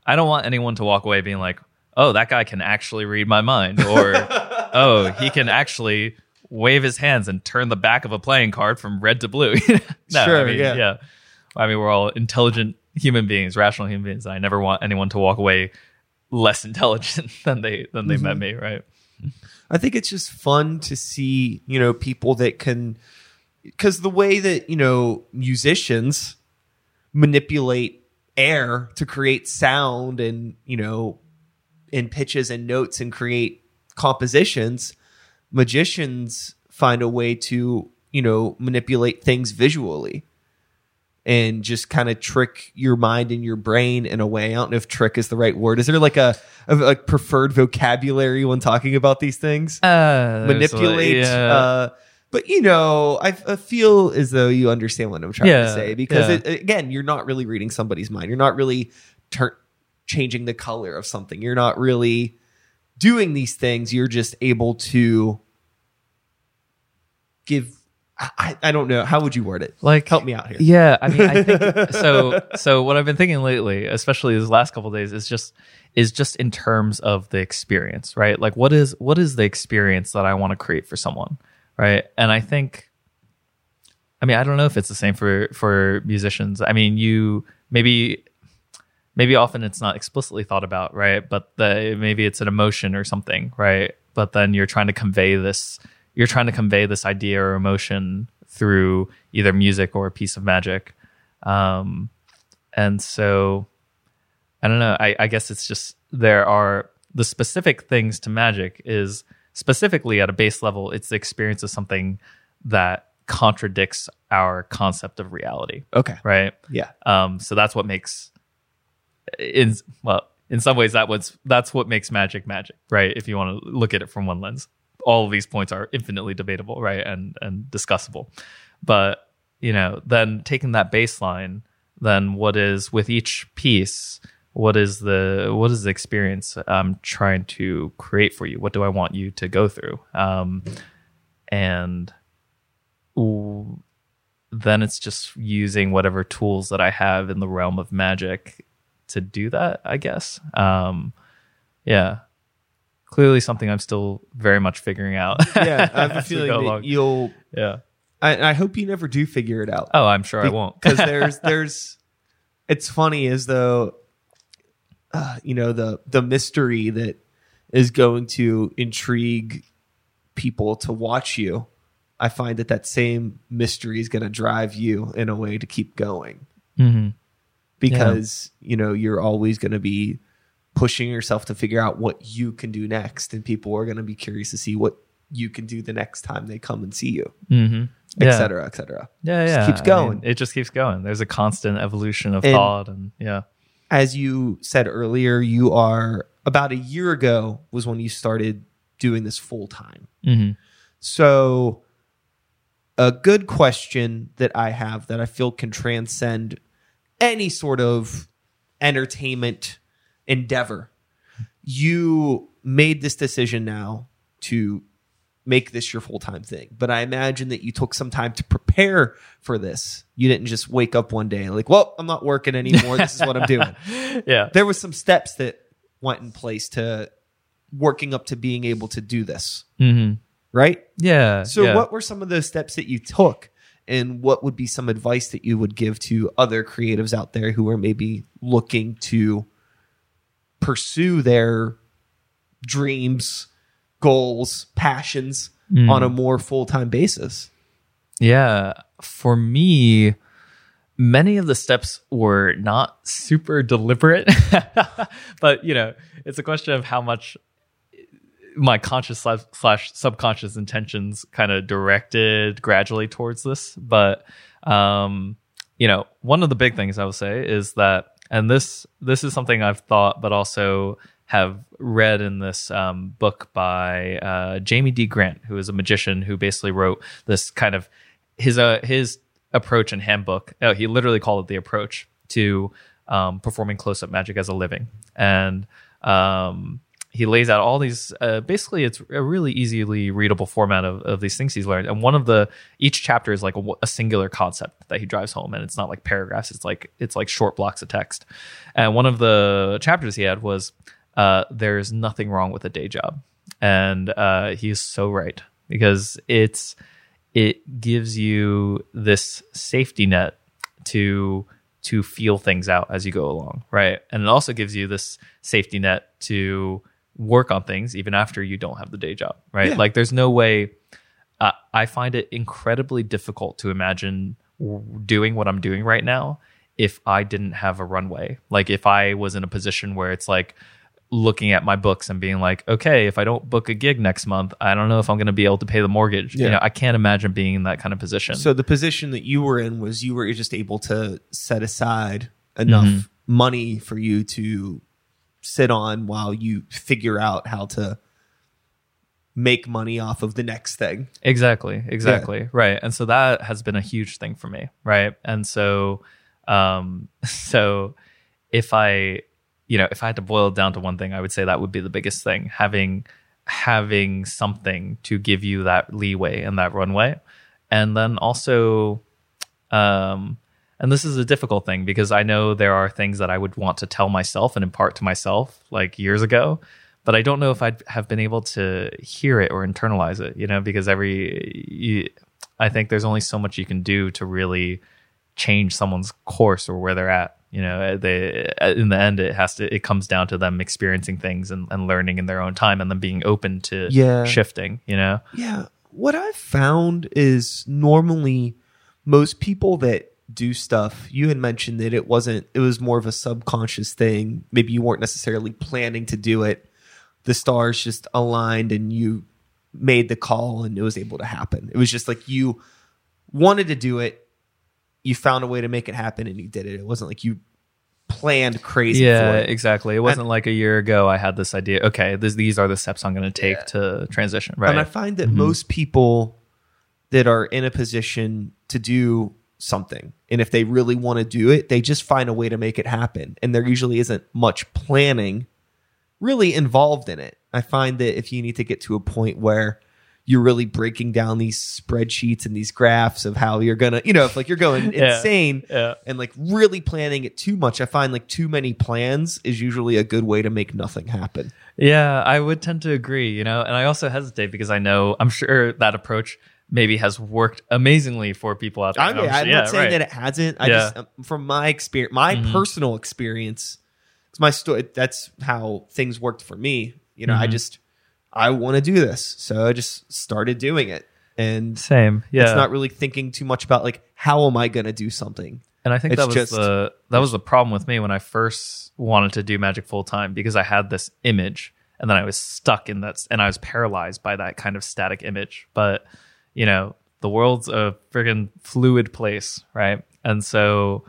I don't want anyone to walk away being like, "Oh, that guy can actually read my mind," or "Oh, he can actually." Wave his hands and turn the back of a playing card from red to blue. no, Sure, I mean, yeah. yeah. I mean, we're all intelligent human beings, rational human beings. And I never want anyone to walk away less intelligent than they than they Mm-hmm. met me, right? I think it's just fun to see, you know, people that can, because the way that, you know, musicians manipulate air to create sound and you know in pitches and notes and create compositions magicians find a way to you know manipulate things visually and just kind of trick your mind and your brain in a way i don't know if trick is the right word is there like a, a, a preferred vocabulary when talking about these things Uh, manipulate. yeah. Uh, but you know, I, I feel as though you understand what I'm trying to say because yeah. it, again, you're not really reading somebody's mind. You're not really tur- changing the color of something. You're not really doing these things. You're just able to give. I, I don't know. How would you word it? like Help me out here. Yeah, I mean, I think so. So what I've been thinking lately, especially these last couple of days, is just is just in terms of the experience, right? Like, what is what is the experience that I want to create for someone, right? And I think, I mean, I don't know if it's the same for for musicians. I mean, you maybe maybe often it's not explicitly thought about, right? But the, maybe it's an emotion or something, right? But then you're trying to convey this, you're trying to convey this idea or emotion through either music or a piece of magic. Um, and so I don't know. I, I guess it's just there are the specific things to magic is specifically at a base level, it's the experience of something that contradicts our concept of reality, Okay. right? Yeah. Um, so that's what makes in well, in some ways that was that's what makes magic magic, right? If you want to look at it from one lens. All of these points are infinitely debatable, right? And and discussable. But, you know, then taking that baseline, then what is with each piece, what is the what is the experience I'm trying to create for you? What do I want you to go through? Um and then it's just using whatever tools that I have in the realm of magic to do that, I guess. Um, yeah. Clearly something I'm still very much figuring out. Yeah. I have a feeling that along. you'll. yeah. I, I hope you never do figure it out. Oh, I'm sure I won't. because there's there's it's funny as though uh, you know the the mystery that is going to intrigue people to watch you i find that that same mystery is going to drive you in a way to keep going hmm because you know you're always going to be pushing yourself to figure out what you can do next and people are going to be curious to see what you can do the next time they come and see you hmm et Yeah. cetera et cetera Yeah, Just yeah. keeps I going. mean, it just keeps going. There's a constant evolution of And- thought and yeah. As you said earlier, you are about a year ago was when you started doing this full time. hmm So, a good question that I have that I feel can transcend any sort of entertainment endeavor. You made this decision now to make this your full time thing, but I imagine that you took some time to prepare for this. You didn't just wake up one day like, well, I'm not working anymore. This is what I'm doing Yeah. there was some steps that went in place to working up to being able to do this, hmm right? Yeah. So, yeah. what were some of those steps that you took, and what would be some advice that you would give to other creatives out there who are maybe looking to pursue their dreams, goals, passions Mm. on a more full time basis? Yeah. For me, many of the steps were not super deliberate, but you know, it's a question of how much my conscious slash, subconscious intentions kind of directed gradually towards this. But, um, you know, one of the big things I will say is that, and this, this is something I've thought, but also have read in this um, book by uh, Jamie D. Grant, who is a magician who basically wrote this kind of his uh, his approach and handbook. Oh, he literally called it the approach to um, performing close up magic as a living, and um, he lays out all these. Uh, basically, it's a really easily readable format of, of these things he's learned, and one of the each chapter is like a, a singular concept that he drives home, and it's not like paragraphs. It's like it's like short blocks of text, and one of the chapters he had was uh, there's nothing wrong with a day job, and uh, he's so right because it's it gives you this safety net to to feel things out as you go along, right? And it also gives you this safety net to work on things even after you don't have the day job, right? Yeah. Like there's no way. Uh, I find it incredibly difficult to imagine w- doing what I'm doing right now if I didn't have a runway. Like if I was in a position where it's like looking at my books and being like, okay, if I don't book a gig next month, I don't know if I'm going to be able to pay the mortgage. You Yeah. know, I can't imagine being in that kind of position. So the position that you were in was you were just able to set aside enough Mm-hmm. money for you to sit on while you figure out how to make money off of the next thing. Exactly, exactly. Right. And so that has been a huge thing for me, right? And so um so if I you know, if I had to boil it down to one thing, I would say that would be the biggest thing, having having something to give you that leeway and that runway. And then also um and this is a difficult thing because I know there are things that I would want to tell myself and impart to myself like years ago, but I don't know if I'd have been able to hear it or internalize it, you know, because every, you, I think there's only so much you can do to really change someone's course or where they're at. You know, uh, they, uh, in the end, it has to, it comes down to them experiencing things and, and learning in their own time and then being open to Yeah. shifting, you know? Yeah. What I've found is normally most people that do stuff, you had mentioned that it wasn't, it was more of a subconscious thing. Maybe you weren't necessarily planning to do it. The stars just aligned and you made the call and it was able to happen. It was just like you wanted to do it, you found a way to make it happen and you did it. It wasn't like you planned crazy Yeah, for it. exactly. It wasn't like a year ago I had this idea, okay, this, these are the steps I'm going to take to transition, right? And I find that mm-hmm. most people that are in a position to do something, and if they really want to do it, they just find a way to make it happen. And there usually isn't much planning really involved in it. I find that if you need to get to a point where you're really breaking down these spreadsheets and these graphs of how you're gonna, you know, if like you're going Yeah. insane Yeah. and like really planning it too much, I find like too many plans is usually a good way to make nothing happen. Yeah, I would tend to agree, you know, and I also hesitate because I know I'm sure that approach maybe has worked amazingly for people out there. I'm sure- not saying right. that it hasn't. I Yeah. just, um, from my experience, my personal experience, it's my story. That's how things worked for me. You know, Mm-hmm. I just, I want to do this, so I just started doing it, and Same, yeah. it's not really thinking too much about like how am I going to do something. and I think it's that was just- the that was the problem with me when I first wanted to do magic full time because I had this image and then I was stuck in that and I was paralyzed by that kind of static image. But you know, the world's a friggin' fluid place, right? And so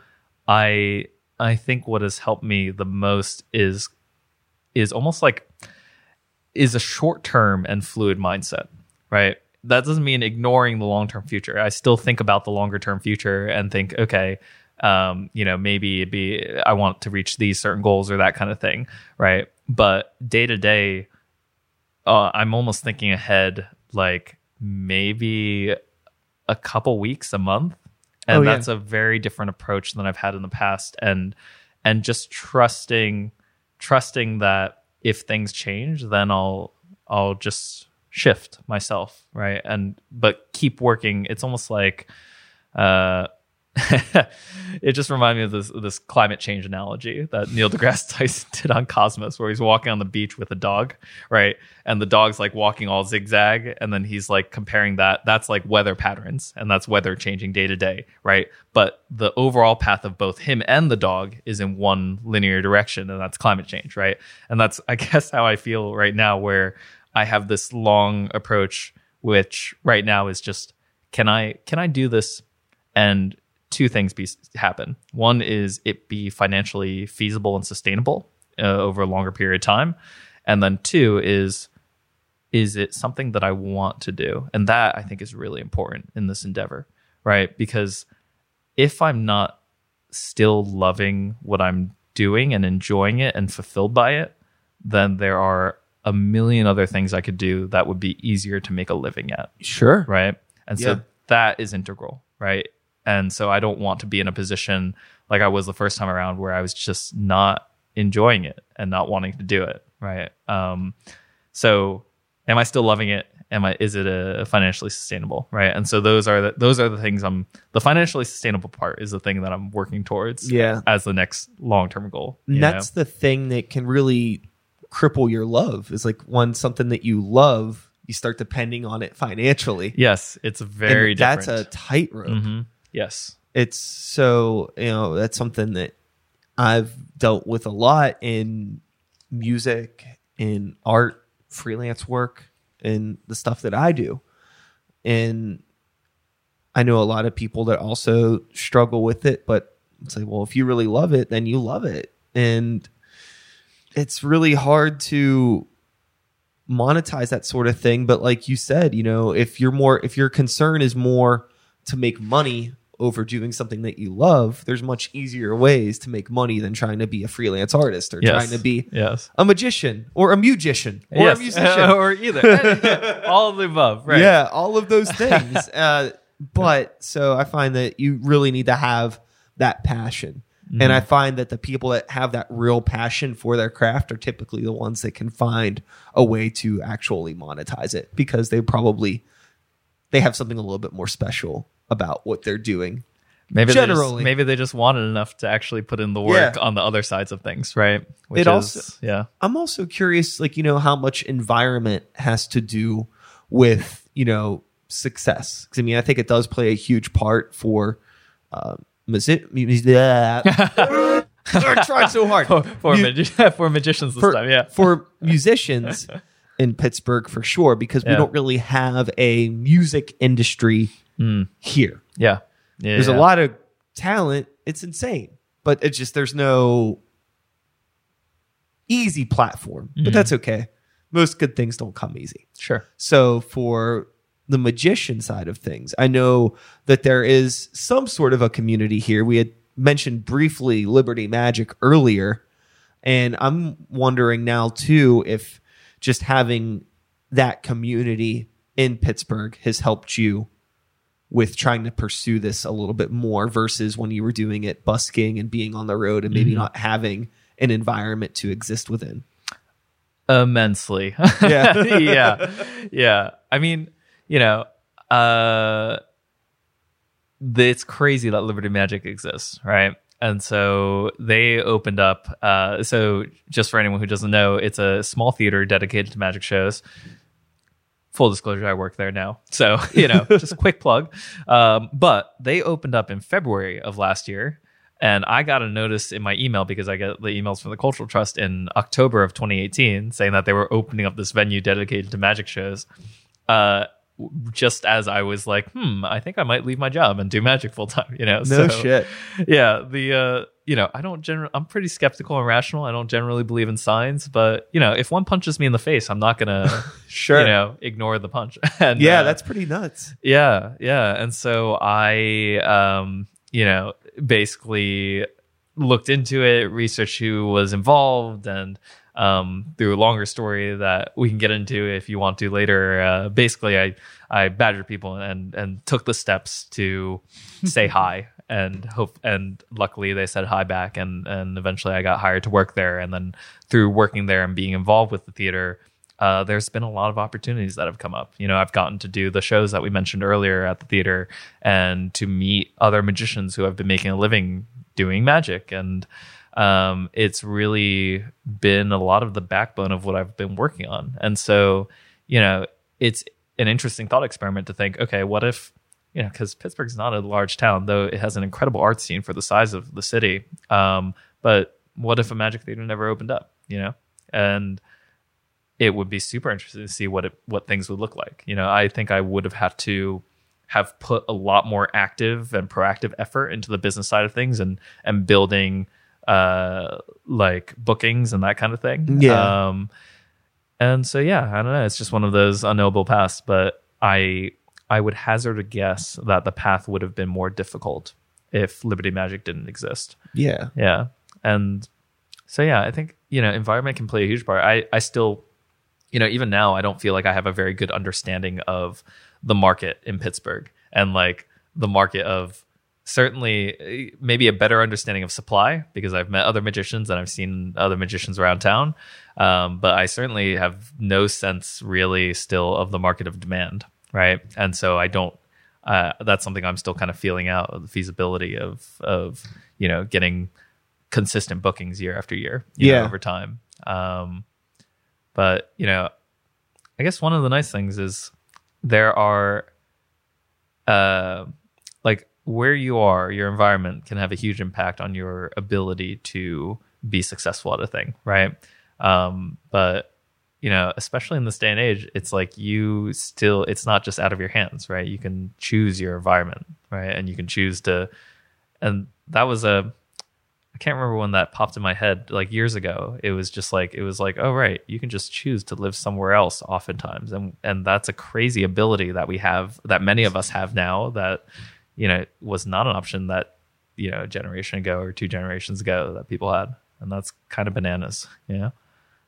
I I think what has helped me the most is is almost like is a short term and fluid mindset, right? That doesn't mean ignoring the long term future. I still think about the longer term future and think, okay, um, you know, maybe it'd be I want to reach these certain goals or that kind of thing, right? But day to day, uh, I'm almost thinking ahead, like maybe a couple weeks, a month, and Oh, yeah. that's a very different approach than I've had in the past, and and just trusting trusting that if things change, then I'll I'll just shift myself, right? And but keep working. It's almost like uh it just reminded me of this this climate change analogy that Neil deGrasse Tyson did on Cosmos, where he's walking on the beach with a dog, right? And the dog's like walking all zigzag, and then he's like comparing that. That's like weather patterns, and that's weather changing day to day, right? But the overall path of both him and the dog is in one linear direction, and that's climate change, right? And that's I guess how I feel right now, where I have this long approach, which right now is just can I can I do this and two things be happen. One is it be financially feasible and sustainable uh, over a longer period of time, and then two is is it something that I want to do, and that I think is really important in this endeavor, right? Because if I'm not still loving what I'm doing and enjoying it and fulfilled by it, then there are a million other things I could do that would be easier to make a living at Sure. right? And Yeah. so that is integral, right? And so I don't want to be in a position like I was the first time around where I was just not enjoying it and not wanting to do it, right? Um, so am I still loving it? Am I is it a financially sustainable, right? And so those are the those are the things I'm the financially sustainable part is the thing that I'm working towards Yeah. as the next long-term goal. That's know? the thing that can really cripple your love. Is like when something that you love, you start depending on it financially. yes, it's very and different. that's a tightrope. Mhm. Yes. It's so, you know, that's something that I've dealt with a lot in music, in art, freelance work, and the stuff that I do. And I know a lot of people that also struggle with it, but it's like, well, if you really love it, then you love it. And it's really hard to monetize that sort of thing. But like you said, you know, if you're more, if your concern is more to make money over doing something that you love, there's much easier ways to make money than trying to be a freelance artist or Yes. trying to be Yes. a magician or a musician or yes. a musician. or either. All of the above. Right. Yeah, all of those things. uh, but so I find that you really need to have that passion. Mm-hmm. And I find that the people that have that real passion for their craft are typically the ones that can find a way to actually monetize it because they probably they have something a little bit more special about what they're doing. Maybe they just, maybe they just wanted enough to actually put in the work Yeah. on the other sides of things, right? Which It also- yeah. I'm also curious, like, you know, how much environment has to do with, you know, success. 'Cause, I mean, I think it does play a huge part for, uh, music. I tried so hard. For for, Mu- magi- for magicians this for, time, yeah. for musicians in Pittsburgh for sure, because we don't really have a music industry here. Yeah. Yeah. There's yeah. a lot of talent. It's insane, but it's just there's no easy platform. Mm-hmm. But that's okay. Most good things don't come easy. Sure. So for the magician side of things, I know that there is some sort of a community here. We had mentioned briefly Liberty Magic earlier, and I'm wondering now too if just having that community in Pittsburgh has helped you with trying to pursue this a little bit more versus when you were doing it busking and being on the road and maybe not having an environment to exist within. immensely. Yeah. yeah. Yeah. I mean, you know, uh the, it's crazy that Liberty Magic exists, right? And so they opened up uh so just for anyone who doesn't know, it's a small theater dedicated to magic shows. Full disclosure, I work there now. So, you know, just a quick plug. Um, but they opened up in February of last year. And I got a notice in my email because I get the emails from the Cultural Trust in October of 2018 saying that they were opening up this venue dedicated to magic shows. Uh, just as I was like, hmm, I think I might leave my job and do magic full time. You know, No So, shit. Yeah, the uh, you know, I don't generally. I'm pretty skeptical and rational. I don't generally believe in signs, but you know, if one punches me in the face, I'm not gonna, Sure. you know, ignore the punch. and, Yeah, uh, that's pretty nuts. yeah, yeah. And so I, um, you know, basically looked into it, researched who was involved, and um, through a longer story that we can get into if you want to later. Uh, basically, I I badgered people and and took the steps to say hi and hope and luckily they said hi back and and eventually I got hired to work there and then through working there and being involved with the theater uh, there's been a lot of opportunities that have come up. You know, I've gotten to do the shows that we mentioned earlier at the theater and to meet other magicians who have been making a living doing magic. And um, it's really been a lot of the backbone of what I've been working on. And so, you know, it's an interesting thought experiment to think, okay, what if, you know, because Pittsburgh's not a large town, though it has an incredible art scene for the size of the city. Um, but what if a magic theater never opened up, you know? And it would be super interesting to see what it what things would look like. You know, I think I would have had to have put a lot more active and proactive effort into the business side of things and and building uh like bookings and that kind of thing. Yeah. Um and so yeah, I don't know, it's just one of those unknowable paths, but I I would hazard a guess that the path would have been more difficult if Liberty Magic didn't exist. Yeah. Yeah. And so yeah, I think, you know, environment can play a huge part. I, I still, you know, even now I don't feel like I have a very good understanding of the market in Pittsburgh and like the market of certainly eh, maybe a better understanding of supply because I've met other magicians and I've seen other magicians around town. Um, but I certainly have no sense really still of the market of demand. Right. And so I don't, uh, that's something I'm still kind of feeling out the feasibility of, of, you know, getting consistent bookings year after year, you know, Yeah. over time. Um, but you know, I guess one of the nice things is there are, uh, where you are, your environment can have a huge impact on your ability to be successful at a thing, right? Um, but you know, especially in this day and age, it's like you still, it's not just out of your hands, right? You can choose your environment, right? And you can choose to, and that was a, I can't remember when that popped in my head, like years ago. It was just like, it was like, oh, right, you can just choose to live somewhere else oftentimes. And, and that's a crazy ability that we have, that many of us have now that, you know, it was not an option that, you know, a generation ago or two generations ago that people had. And that's kind of bananas, you know?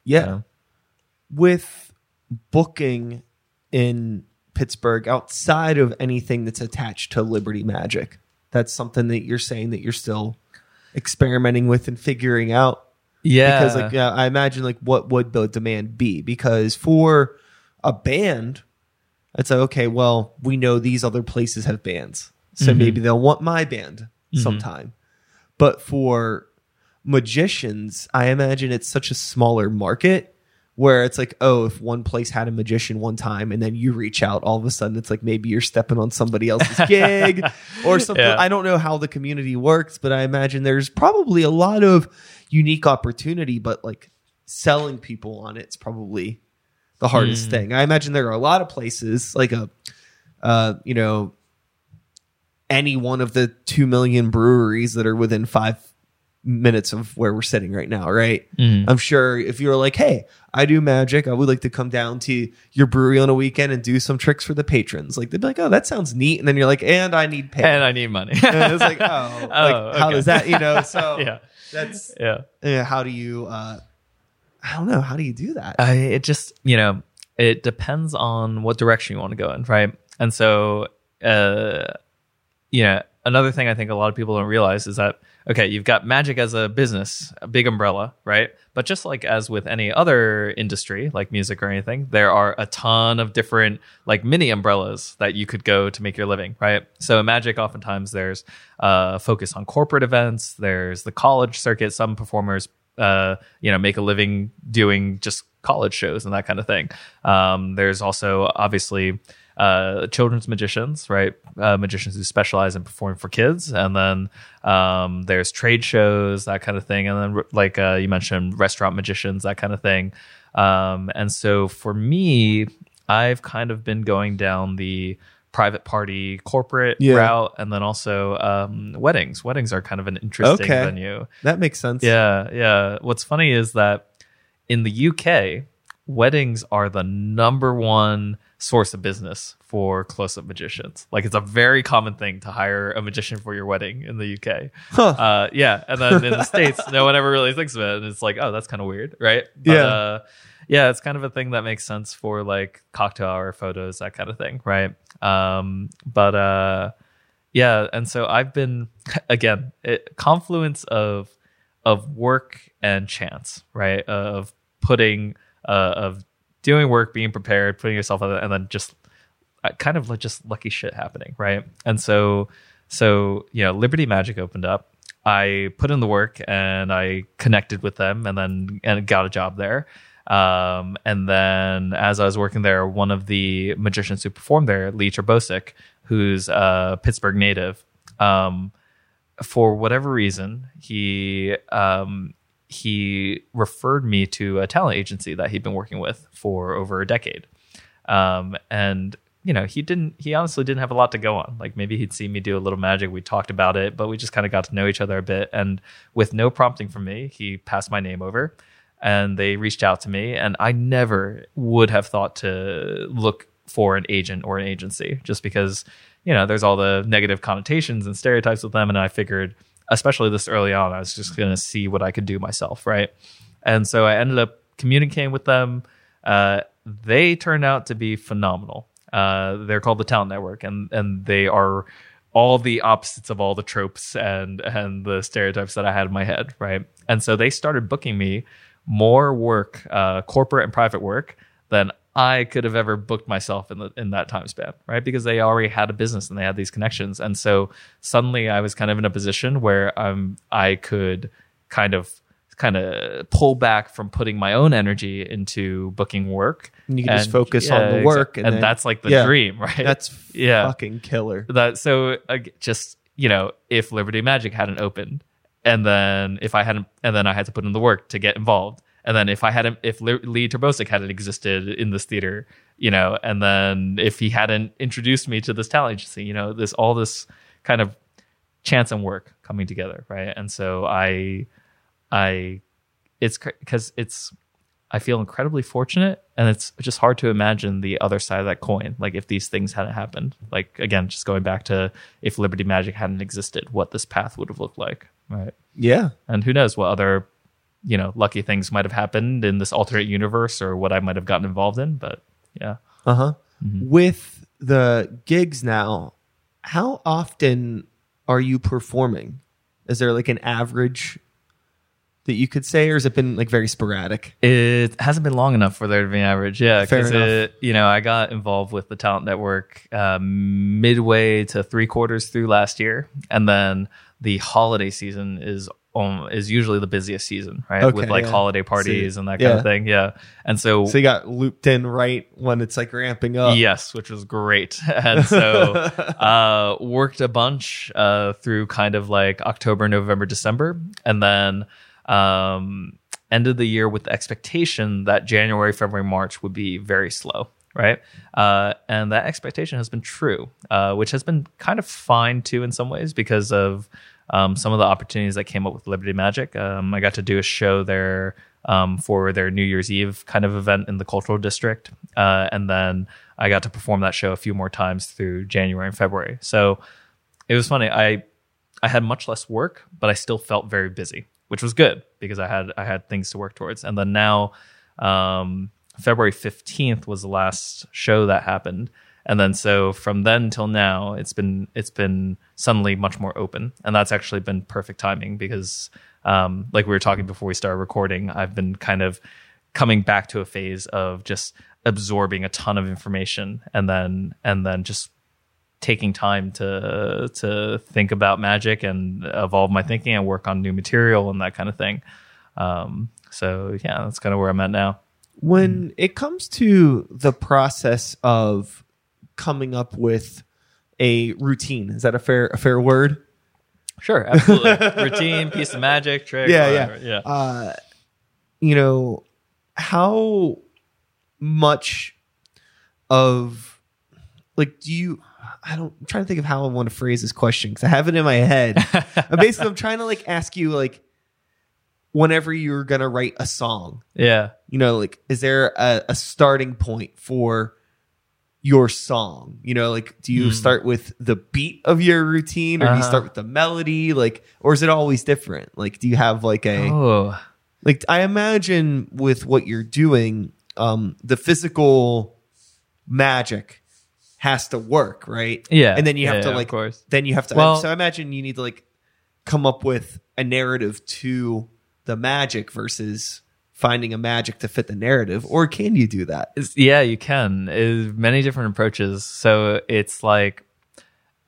Yeah. Yeah. With booking in Pittsburgh outside of anything that's attached to Liberty Magic, that's something that you're saying that you're still experimenting with and figuring out. Yeah. Because like yeah, I imagine like what would the demand be? Because for a band, it's like okay, well we know these other places have bands, so Mhm. maybe they'll want my band Mhm. sometime. But for magicians, I imagine it's such a smaller market where it's like, oh, if one place had a magician one time and then you reach out, all of a sudden it's like maybe you're stepping on somebody else's gig or something. Yeah. I don't know how the community works, but I imagine there's probably a lot of unique opportunity, but like selling people on it's probably the hardest Mm. thing. I imagine there are a lot of places like a, uh, you know, any one of the 2 million breweries that are within five minutes of where we're sitting right now, right? Mhm. I'm sure if you're like, hey, I do magic, I would like to come down to your brewery on a weekend and do some tricks for the patrons. Like they'd be like, oh, that sounds neat. And then you're like, and I need pay. and I need money. And it's like, oh, like, how does that, you know? So yeah. that's, Yeah. how do you, uh, I don't know, how do you do that? I, it just, you know, it depends on what direction you want to go in, right? And so, uh, you know, another thing I think a lot of people don't realize is that, okay, you've got magic as a business, a big umbrella, right? But just like as with any other industry, like music or anything, there are a ton of different like mini umbrellas that you could go to make your living, right? So in magic, oftentimes there's uh, focus on corporate events. There's the college circuit. Some performers, uh, you know, make a living doing just college shows and that kind of thing. Um, there's also obviously uh, children's magicians, right? Uh, magicians who specialize in performing for kids, and then um, there's trade shows, that kind of thing, and then like uh, you mentioned, restaurant magicians, that kind of thing. Um, and so for me, I've kind of been going down the private party corporate Yeah. route, and then also um, weddings. Weddings are kind of an interesting Okay. venue. that makes sense. Yeah, yeah. What's funny is that in the UK, weddings are the number one source of business for close-up magicians. Like it's a very common thing to hire a magician for your wedding in the UK. Huh. Uh, yeah, and then in the states, no one ever really thinks of it, and it's like, oh, that's kind of weird, right? But, Yeah. uh, yeah, it's kind of a thing that makes sense for like cocktail hour photos, that kind of thing, right? Um, but uh, yeah, and so I've been again it, confluence of of work and chance, right? Of putting uh, of doing work, being prepared, putting yourself on and then just uh, kind of like just lucky shit happening, right? And so so you know, Liberty Magic opened up. I put in the work and I connected with them, and then and got a job there. Um, and then as I was working there, one of the magicians who performed there, Lee Terbosic, who's a Pittsburgh native, um, for whatever reason, he um, he referred me to a talent agency that he'd been working with for over a decade. Um, and you know, he didn't. He honestly didn't have a lot to go on. Like maybe he'd seen me do a little magic. We talked about it, but we just kind of got to know each other a bit. And with no prompting from me, he passed my name over, and they reached out to me. And I never would have thought to look for an agent or an agency, just because you know there's all the negative connotations and stereotypes with them. And I figured, especially this early on, I was just going to see what I could do myself, right? And so I ended up communicating with them. Uh, they turned out to be phenomenal. Uh, they're called the Talent Network, and and they are all the opposites of all the tropes and and the stereotypes that I had in my head, right? And so they started booking me more work, uh, corporate and private work, than I could have ever booked myself in the in that time span, right? Because they already had a business and they had these connections, and so suddenly I was kind of in a position where um I could kind of kind of pull back from putting my own energy into booking work. And you can just focus on the work and, and then- that's like the Yeah. dream, right? That's Yeah. fucking killer. that so uh, just you know, if Liberty Magic hadn't opened, and then if I hadn't, and then I had to put in the work to get involved, and then if I hadn't, if Lee Terbosic hadn't existed in this theater, you know, and then if he hadn't introduced me to this talent agency, you know, this all this kind of chance and work coming together, right? And so I, I, it's because it's I feel incredibly fortunate, and it's just hard to imagine the other side of that coin. Like if these things hadn't happened, like again, just going back to if Liberty Magic hadn't existed, what this path would have looked like, right? Yeah, and who knows what other, you know, lucky things might have happened in this alternate universe, or what I might have gotten involved in. But yeah, uh huh. Mm-hmm. With the gigs now, how often are you performing? Is there like an average that you could say, or has it been like very sporadic? It hasn't been long enough for there to be an average. Yeah, because you know I got involved with the Talent Network uh, midway to three quarters through last year, and then the holiday season is um, is usually the busiest season, right? Okay, With like yeah. holiday parties and that kind yeah. of thing. Yeah. And so So you got looped in right when it's like ramping up. Yes, which was great. And so uh worked a bunch uh through kind of like October, November, December. And then um, ended the year with the expectation that January, February, March would be very slow, right? Uh, and that expectation has been true, uh, which has been kind of fine too in some ways because of um, some of the opportunities that came up with Liberty Magic. Um, I got to do a show there um, for their New Year's Eve kind of event in the cultural district, uh, and then I got to perform that show a few more times through January and February. So it was funny. I I had much less work, but I still felt very busy which was good because I had I had things to work towards. And then now, um, February fifteenth was the last show that happened, and then so from then till now, it's been it's been suddenly much more open, and that's actually been perfect timing because, um, like we were talking before we started recording, I've been kind of coming back to a phase of just absorbing a ton of information and then and then just taking time to to think about magic and evolve my thinking and work on new material and that kind of thing. Um, so yeah, that's kind of where I'm at now. When it comes to the process of coming up with a routine, is that a fair a fair word? Sure, absolutely. routine, piece of magic, trick. Yeah, whatever. yeah, yeah. Uh, you know how much of like do you I don't I'm trying to think of how I want to phrase this question because I have it in my head. basically, I'm trying to like ask you like whenever you're gonna write a song. Yeah. You know, like is there a, a starting point for your song? You know, like do you mm. start with the beat of your routine or uh-huh. do you uh-huh. start with the melody? Like, or is it always different? Like, do you have like a oh. like I imagine with what you're doing, um, the physical magic has to work, right? Yeah. And then you have yeah, to like, of course. then you have to. Well, so I imagine you need to like come up with a narrative to the magic versus finding a magic to fit the narrative, or can you do that? Yeah, you can. It's many different approaches. So it's like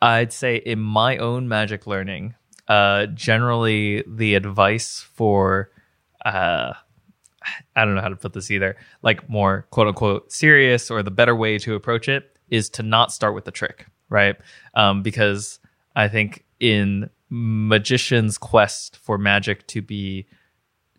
I'd say in my own magic learning, uh, generally the advice for uh, I don't know how to put this either, like more quote unquote serious or the better way to approach it is to not start with the trick, right? Um, because I think in magician's quest for magic to be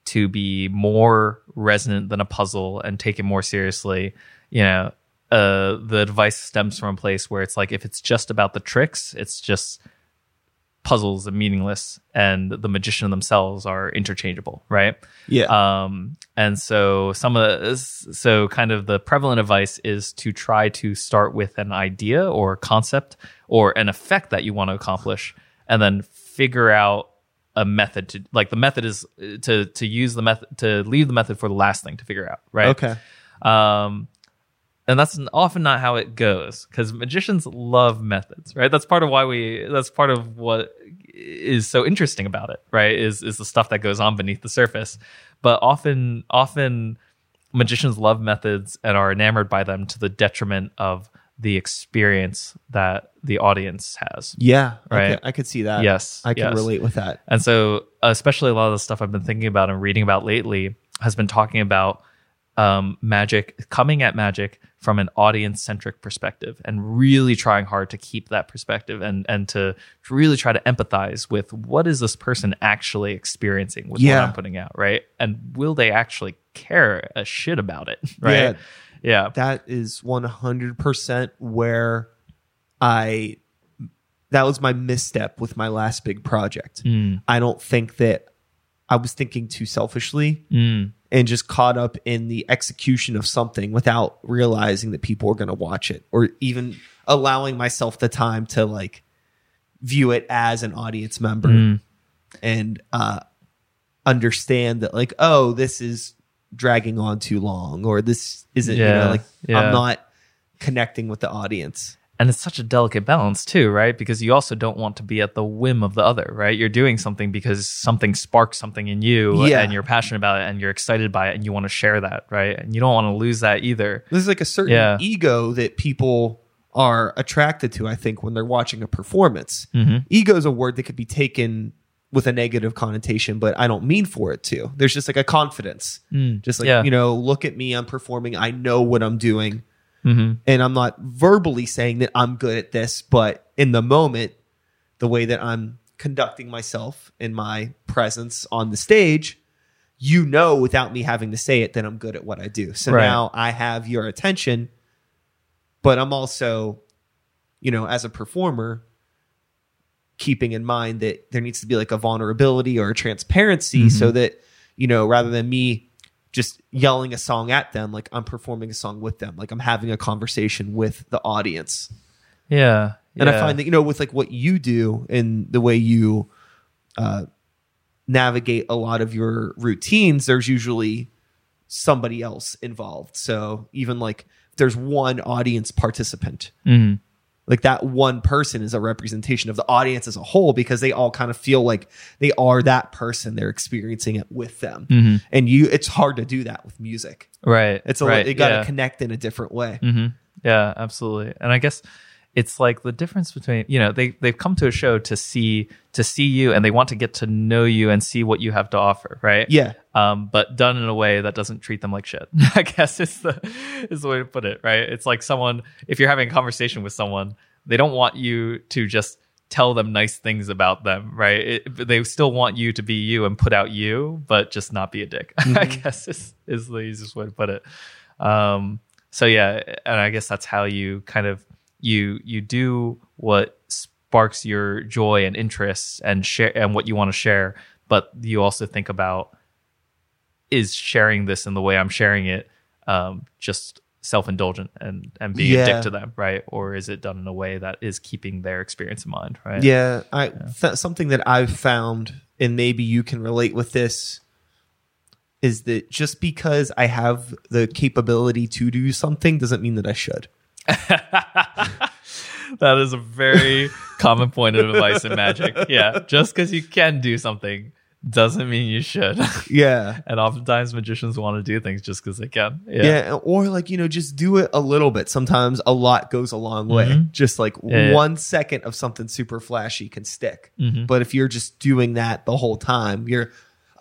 to be more resonant than a puzzle and take it more seriously, you know, uh, the advice stems from a place where it's like if it's just about the tricks, it's just puzzles and meaningless and the magician themselves are interchangeable right? Yeah. Um and so some of the so kind of the prevalent advice is to try to start with an idea or concept or an effect that you want to accomplish and then figure out a method to like the method is to to use the method to leave the method for the last thing to figure out right? Okay. Um and that's often not how it goes because magicians love methods right? That's part of why we that's part of what is so interesting about it right is is the stuff that goes on beneath the surface. But often often magicians love methods and are enamored by them to the detriment of the experience that the audience has yeah right I could, I could see that yes i can yes. relate with that and so especially a lot of the stuff i've been thinking about and reading about lately has been talking about um, magic coming at magic from an audience centric perspective and really trying hard to keep that perspective and and to really try to empathize with what is this person actually experiencing with Yeah. what I'm putting out, right? And will they actually care a shit about it, right? Yeah. Yeah. that is 100% where I that was my misstep with my last big project. Mm. I don't think that I was thinking too selfishly Mm. and just caught up in the execution of something without realizing that people were going to watch it or even allowing myself the time to like view it as an audience member Mm. and uh understand that like oh this is dragging on too long or this isn't you know like yeah. I'm not connecting with the audience. and it's such a delicate balance too right because you also don't want to be at the whim of the other right you're doing something because something sparks something in you Yeah. and you're passionate about it and you're excited by it and you want to share that right and you don't want to lose that either There's like a certain Yeah. ego that people are attracted to, I think, when they're watching a performance. Mhm. Ego is a word that could be taken with a negative connotation, but I don't mean for it to. There's just like a confidence. Just like, Yeah. you know, look at me, I'm performing, I know what I'm doing. Mhm. And I'm not verbally saying that I'm good at this, but in the moment, the way that I'm conducting myself in my presence on the stage, you know without me having to say it that I'm good at what I do. So Right. now I have your attention, but I'm also, you know, as a performer, keeping in mind that there needs to be like a vulnerability or a transparency so that, you know, rather than me just yelling a song at them, like I'm performing a song with them, like I'm having a conversation with the audience. yeah And I find that, you know, with like what you do and the way you uh, navigate a lot of your routines, there's usually somebody else involved. So even like there's one audience participant, Mhm. Like that one person is a representation of the audience as a whole because they all kind of feel like they are that person. They're experiencing it with them. Mhm. And you, it's hard to do that with music. right It's a, right, it got to yeah. connect in a different way. hmm Yeah, absolutely. And I guess it's like the difference between you know they they've come to a show to see to see you and they want to get to know you and see what you have to offer, right? Yeah. Um, but done in a way that doesn't treat them like shit. I guess is the is the way to put it, right? It's like someone if you're having a conversation with someone, they don't want you to just tell them nice things about them, right? It, they still want you to be you and put out you, but just not be a dick. I guess is is the easiest way to put it. Um, so yeah, and I guess that's how you kind of you you do what sparks your joy and interests and share and what you want to share, but you also think about is sharing this in the way I'm sharing it um, just self-indulgent and and being a dick to them, right? Or is it done in a way that is keeping their experience in mind, right? Yeah, I th- something that I've found, and maybe you can relate with this, is that just because I have the capability to do something doesn't mean that I should. That is a very common point of advice in magic. Yeah, just because you can do something doesn't mean you should. Yeah. and oftentimes magicians want to do things just because they can. Yeah. Yeah. or like, you know, just do it a little bit. Sometimes a lot goes a long way. Just like Mm-hmm. Yeah, yeah. one second of something super flashy can stick. Mm-hmm. But if you're just doing that the whole time, you're,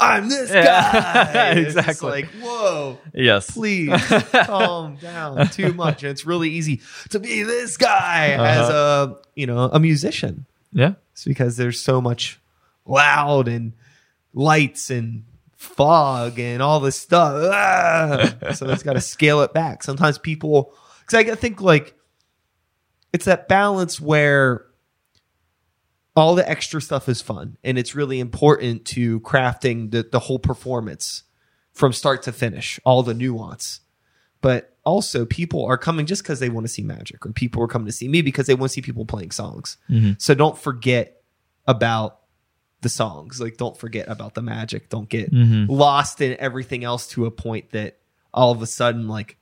I'm this guy. It's Exactly. like, whoa. Yes. please calm down too much. And it's really easy to be this guy as a you know a musician. Yeah. It's because there's so much loud and lights and fog and all this stuff. Ah! so it's got to scale it back. Sometimes people, because I think like it's that balance where all the extra stuff is fun and it's really important to crafting the, the whole performance from start to finish, all the nuance. But also, people are coming just because they want to see magic, or people are coming to see me because they want to see people playing songs. Mm-hmm. So don't forget about the songs. Like, don't forget about the magic. Don't get mm-hmm. lost in everything else to a point that all of a sudden, like,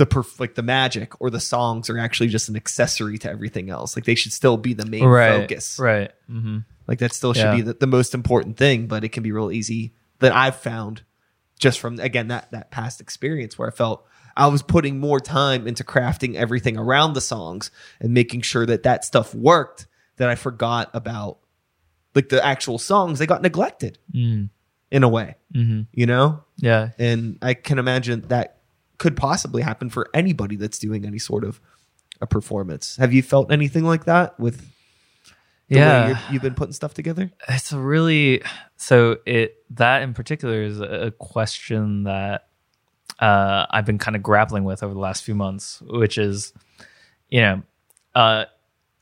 the perf- like the magic or the songs are actually just an accessory to everything else. Like they should still be the main Right. focus. Right. Mm-hmm. Like that still should Yeah. be the, the most important thing, but it can be real easy that I've found just from again that that past experience where I felt I was putting more time into crafting everything around the songs and making sure that that stuff worked that I forgot about like the actual songs they got neglected Mm. in a way, Mm-hmm. you know? Yeah. And I can imagine that could possibly happen for anybody that's doing any sort of a performance. Have you felt anything like that with the way yeah. you've been putting stuff together? it's a really so it that in particular is a question that uh, I've been kind of grappling with over the last few months, which is, you know, uh,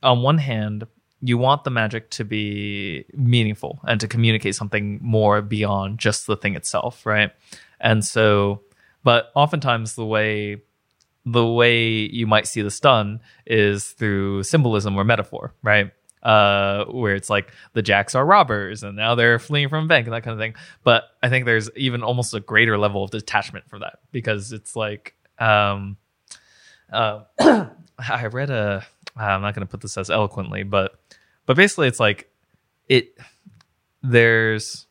on one hand, you want the magic to be meaningful and to communicate something more beyond just the thing itself, right? And so, but oftentimes the way the way you might see this done is through symbolism or metaphor, right? Uh, where it's like the jacks are robbers and now they're fleeing from a bank and that kind of thing. But I think there's even almost a greater level of detachment from that because it's like, um, uh, I read a, I'm not going to put this as eloquently, but, but basically it's like it, there's,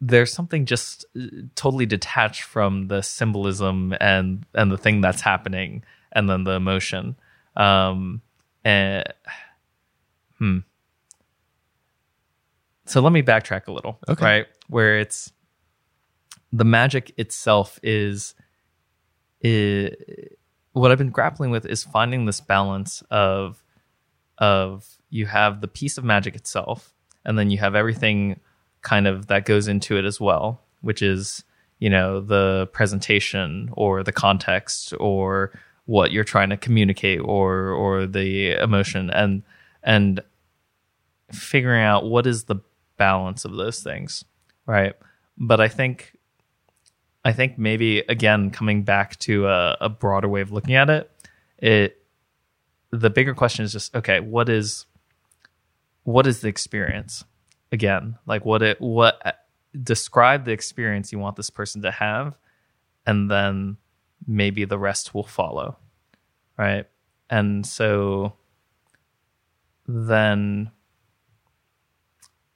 there's something just uh, totally detached from the symbolism and and the thing that's happening and then the emotion. Um and hmm. So let me backtrack a little Okay. right? Where it's the magic itself is i what i've been grappling with is finding this balance of of you have the piece of magic itself and then you have everything kind of that goes into it as well which is you know the presentation or the context or what you're trying to communicate or or the emotion and and figuring out what is the balance of those things right? But i think i think maybe again coming back to a, a broader way of looking at it it the bigger question is just okay what is what is the experience again like what it what describe the experience you want this person to have and then maybe the rest will follow right? And so then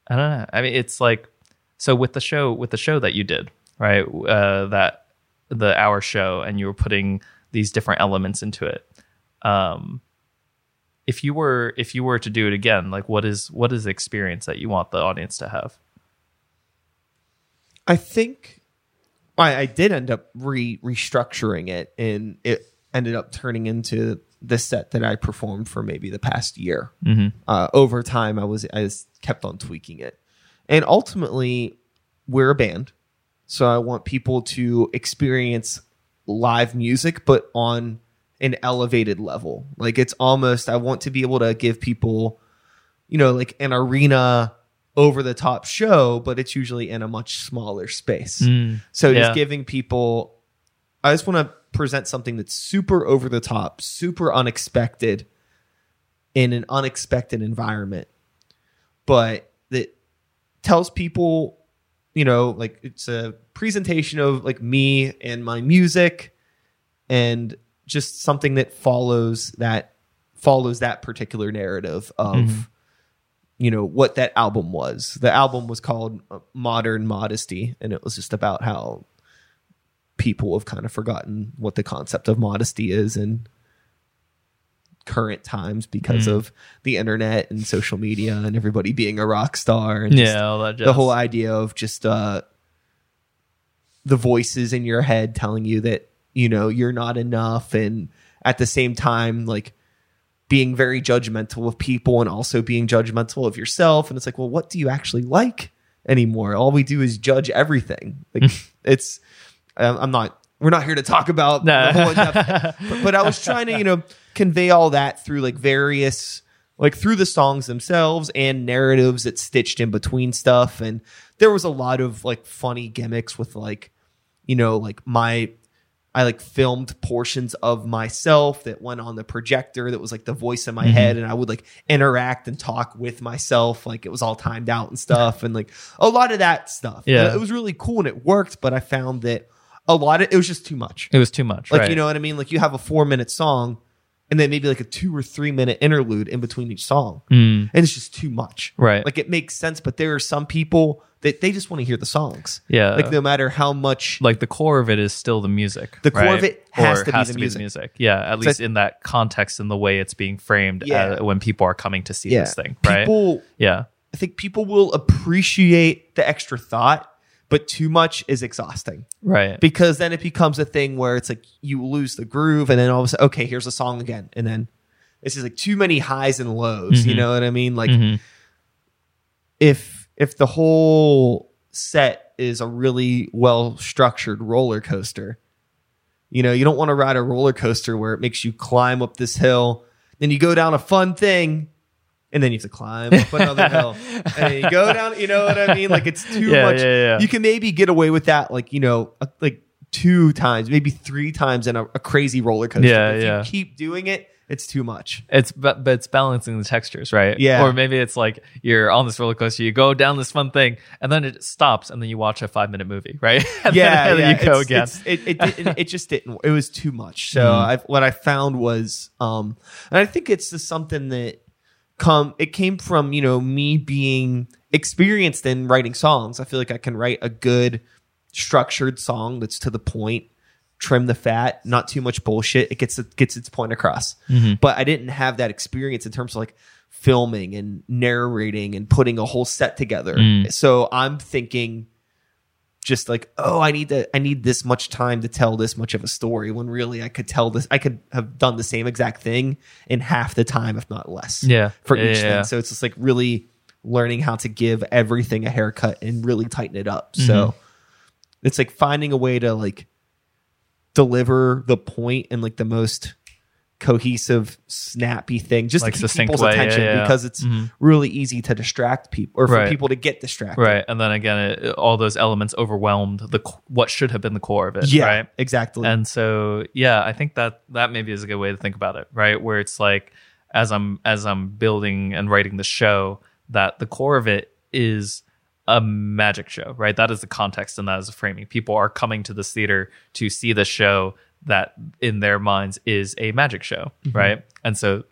i don't know. I mean it's like so with the show with the show that you did right uh that the hour show and you were putting these different elements into it um if you were if you were to do it again like what is what is the experience that you want the audience to have? I think I, I did end up re restructuring it, and it ended up turning into the set that I performed for maybe the past year. Uh, over time, I was I just kept on tweaking it, and ultimately, we're a band, so I want people to experience live music, but on an elevated level. Like it's almost I want to be able to give people, you know, like an arena over the top show, but it's usually in a much smaller space. Mm. So Yeah. just giving people, I just want to present something that's super over the top, super unexpected in an unexpected environment, but that tells people, you know, like it's a presentation of like me and my music and just something that follows that follows that particular narrative of you know what that album was. The album was called uh, Modern Modesty, and it was just about how people have kind of forgotten what the concept of modesty is in current times because of the internet and social media and everybody being a rock star and just yeah the whole idea of just uh the voices in your head telling you that you know you're not enough. And at the same time like being very judgmental of people and also being judgmental of yourself. And it's like well what do you actually like anymore? All we do is judge everything. Like hmm. it's I'm not we're not here to talk about No. the whole in-depth- but, but I was trying to you know convey all that through like various like through the songs themselves and narratives that stitched in between stuff. And there was a lot of like funny gimmicks with like you know like my I like filmed portions of myself that went on the projector that was like the voice in my mm-hmm. head and I would like interact and talk with myself like it was all timed out and stuff and like a lot of that stuff. Yeah. It was really cool and it worked, but I found that a lot of it was just too much. it was too much Like right. you know what I mean? Like you have a 4 minute song and then maybe like a 2 or 3 minute interlude in between each song. And it's just too much. Mm. Right. Like it makes sense, but there are some people that they just want to hear the songs. Yeah. Like no matter how much like the core of it is still the music. The core right? of it has Or to be the music. Yeah, at least in that context and the way it's being framed Yeah. uh, when people are coming to see yeah, this thing, right? people yeah, I think people will appreciate the extra thought, but too much is exhausting right. because then it becomes a thing where it's like you lose the groove and then all of a sudden okay here's a song again and then it's just like too many highs and lows you Mhm. know what i mean like Mhm. if if the whole set is a really well structured roller coaster you know you don't want to ride a roller coaster where it makes you climb up this hill then you go down a fun thing and then you have to climb up another hill and you go down you know what i mean like it's too Yeah, much yeah, yeah. you can maybe get away with that like you know uh, like two times maybe three times in a, a crazy roller coaster Yeah, if yeah. you keep doing it it's too much It's but, but it's balancing the textures, right? Yeah. Or maybe it's like you're on this roller coaster, you go down this fun thing, and then it stops, and then you watch a five minute movie, right? and yeah, then, and then yeah, you go it's- again. it's- it, it, didn't- it just didn't. It was too much. So. I, what I found was, um, and I think it's just something that come. It came from you know me being experienced in writing songs. I feel like I can write a good structured song that's to the point, trim the fat, not too much bullshit. It gets it gets its point across. Mhm. But I didn't have that experience in terms of like filming and narrating and putting a whole set together. Mm. So I'm thinking just like, oh, I need to I need this much time to tell this much of a story when really I could tell this I could have done the same exact thing in half the time, if not less. Yeah. For Yeah, each yeah, thing. So it's just like really learning how to give everything a haircut and really tighten it up. Mm-hmm. So it's like finding a way to like deliver the point in like the most cohesive, snappy thing, just Like to keep people's way, attention yeah. because it's Mhm. really easy to distract people or for Right. people to get distracted. Right, and then again, it, all those elements overwhelmed the what should have been the core of it. Yeah, right. exactly. And so, yeah, I think that that maybe is a good way to think about it, right? Where it's like as I'm as I'm building and writing the show, that the core of it is a magic show, right? That is the context and that is the framing. People are coming to this theater to see the show that in their minds is a magic show, right? And so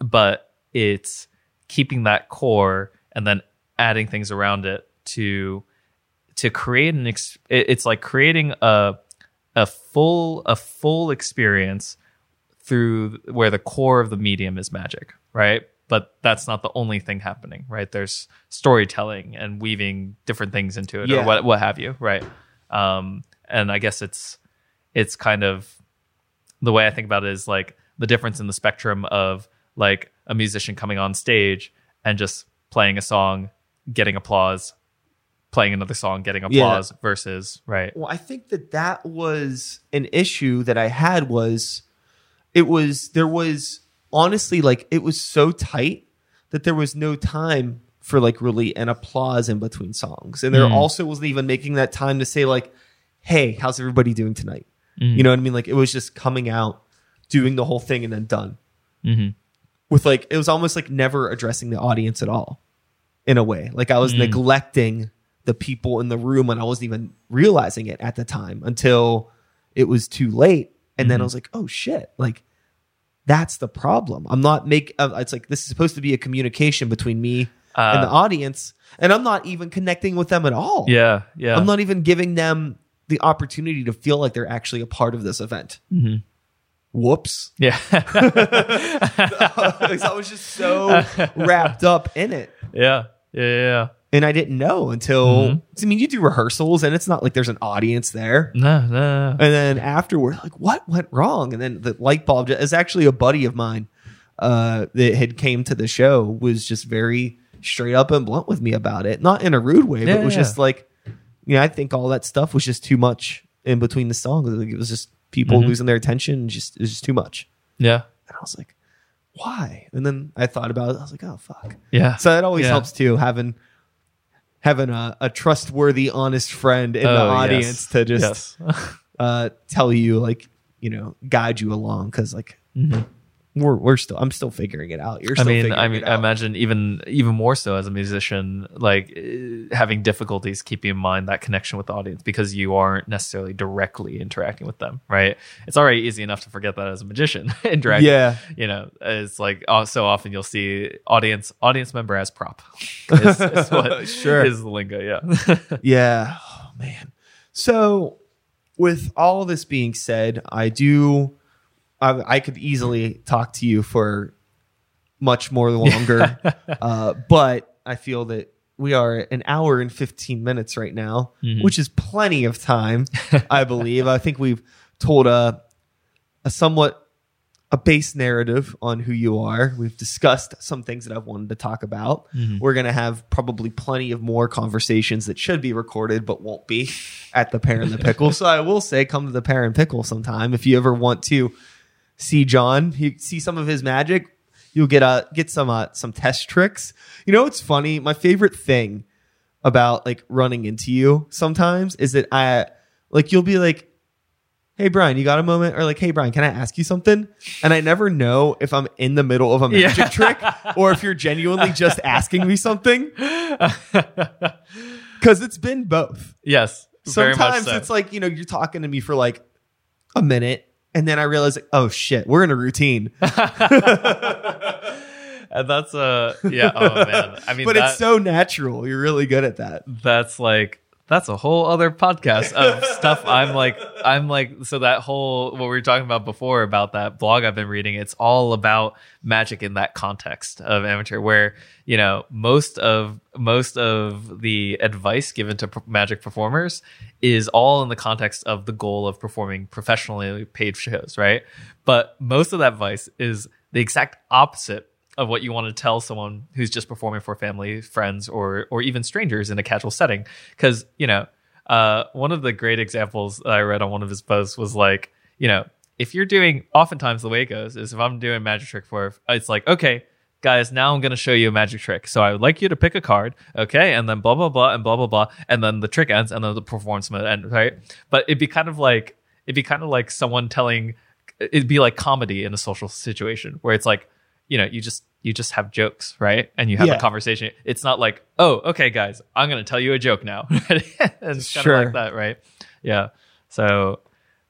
but it's keeping that core and then adding things around it to to create an ex- it's like creating a a full a full experience through where the core of the medium is magic right but that's not the only thing happening right there's storytelling and weaving different things into it Yeah. or what what have you right um and i guess it's it's kind of the way I think about it is like the difference in the spectrum of like a musician coming on stage and just playing a song, getting applause, playing another song, getting Yeah. applause versus right. Well, I think that that was an issue that I had was it was there was honestly like it was so tight that there was no time for like really an applause in between songs. And there Mm. also wasn't even making that time to say like, "Hey, how's everybody doing tonight?" Mm. You know what I mean? Like it was just coming out, doing the whole thing and then done. hmm With like it was almost like never addressing the audience at all in a way. Like I was Mm. neglecting the people in the room and I wasn't even realizing it at the time until it was too late. And then I Mhm. was like, oh shit, like that's the problem. I'm not make. Uh, it's like this is supposed to be a communication between me and the Uh, audience, and I'm not even connecting with them at all. yeah, yeah. I'm not even giving them the opportunity to feel like they're actually a part of this event. Mhm. Whoops. Yeah. I was just so wrapped up in it. yeah. Yeah. Yeah. And I didn't know until Mhm. I mean you do rehearsals and it's not like there's an audience there. No, no, no. And then afterward, like what went wrong? And then the light bulb is actually a buddy of mine uh, that had came to the show was just very straight up and blunt with me about it. Not in a rude way, but Yeah, it was yeah. just like, you know, I think all that stuff was just too much in between the songs. Like, it was just people Mhm. losing their attention. Just it was just too much. Yeah. And I was like, why? And then I thought about it. I was like, oh fuck. Yeah. So that always Yeah. helps too, having having a, a trustworthy, honest friend in the Oh, audience yes. to just Yes. uh, tell you, like, you know, guide you along. Because like Mhm. We're we're still, I'm still figuring it out. You're I mean, I mean, I imagine even even more so as a musician, like uh, having difficulties keeping in mind that connection with the audience because you aren't necessarily directly interacting with them, right? It's already easy enough to forget that as a magician interacting. Yeah. you know, it's like oh, so often you'll see audience audience member as prop. Is, is what Sure. is the lingo, yeah. Yeah. Oh, man. So, with all this being said, I do. I, I could easily talk to you for much more longer, uh, but I feel that we are an hour and 15 minutes right now, Mhm. which is plenty of time, I believe. I think we've told a, a somewhat a base narrative on who you are. We've discussed some things that I've wanted to talk about. Mhm. We're going to have probably plenty of more conversations that should be recorded but won't be at the Pear and the Pickle. so I will say come to the Pear and Pickle sometime if you ever want to see John, you see some of his magic, you'll get uh get some uh, some test tricks. You know it's funny? My favorite thing about like running into you sometimes is that I like you'll be like Hey Brian, you got a moment? Or like, hey Brian, can I ask you something? And I never know if I'm in the middle of a magic Yeah. trick or if you're genuinely just asking me something. Cause it's been both. yes. Sometimes so. it's like, you know, you're talking to me for like a minute and then I realize, like, oh shit, we're in a routine. and that's uh yeah, oh man. I mean but that, it's so natural. You're really good at that. that's like that's a whole other podcast of stuff I'm like I'm like so that whole what we were talking about before about that blog I've been reading it's all about magic in that context of amateur where you know most of most of the advice given to magic performers is all in the context of the goal of performing professionally paid shows right? But most of that advice is the exact opposite of what you want to tell someone who's just performing for family, friends, or or even strangers in a casual setting. Because you know, uh, one of the great examples that I read on one of his posts was like, you know, if you're doing, oftentimes the way it goes is if I'm doing a magic trick for, it's like, okay, guys, now I'm going to show you a magic trick. So I would like you to pick a card, okay, and then blah blah blah and blah blah blah, and then the trick ends, and then the performance mode ends, right? But it'd be kind of like it'd be kind of like someone telling, it'd be like comedy in a social situation where it's like you know, you just you just have jokes, right? And you have Yeah. a conversation. It's not like, oh, okay, guys, I'm gonna tell you a joke now. it's kind Sure. of like that, right? Yeah. So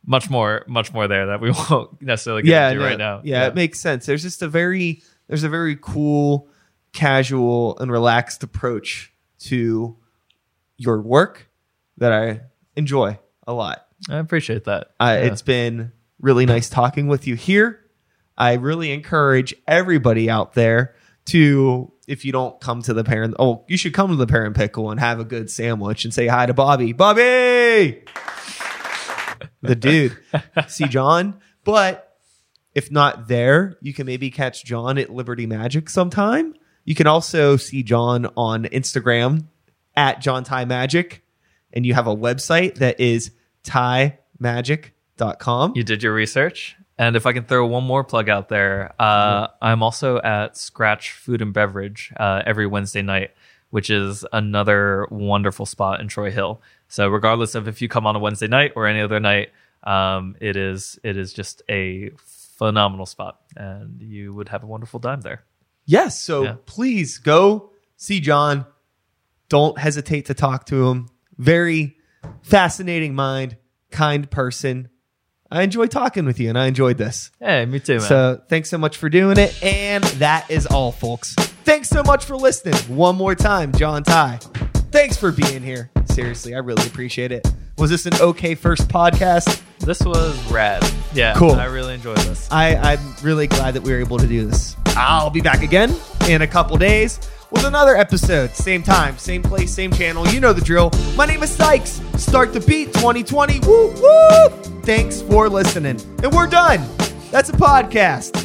much more, much more there that we won't necessarily get yeah, into no, right now. Yeah, it makes sense. There's just a very there's a very cool, casual, and relaxed approach to your work that I enjoy a lot. I appreciate that. Uh, Yeah. It's been really nice talking with you here. I really encourage everybody out there to, if you don't come to the parent, oh, you should come to the Pear and Pickle and have a good sandwich and say hi to Bobby. Bobby, the dude, see John. But if not there, you can maybe catch John at Liberty Magic sometime. You can also see John on Instagram at John Ty Magic, and you have a website that is tymagic.com. You did your research. And if I can throw one more plug out there, uh, I'm also at Scratch Food and Beverage uh, every Wednesday night, which is another wonderful spot in Troy Hill. So regardless of if you come on a Wednesday night or any other night, um, it is it is just a phenomenal spot, and you would have a wonderful time there. Yes. So Yeah. please go see John. Don't hesitate to talk to him. Very fascinating mind, kind person. I enjoy talking with you and I enjoyed this. Hey, me too, man. So thanks so much for doing it. And that is all, folks. Thanks so much for listening. One more time, John Ty. Thanks for being here. Seriously, I really appreciate it. Was this an okay first podcast? this was rad. Yeah, Cool. I really enjoyed this. I, I'm really glad that we were able to do this. I'll be back again in a couple days with another episode. Same time, same place, same channel. You know the drill. My name is Sykes. Start the beat 2020. Woo woo! Thanks for listening. And we're done. That's a podcast.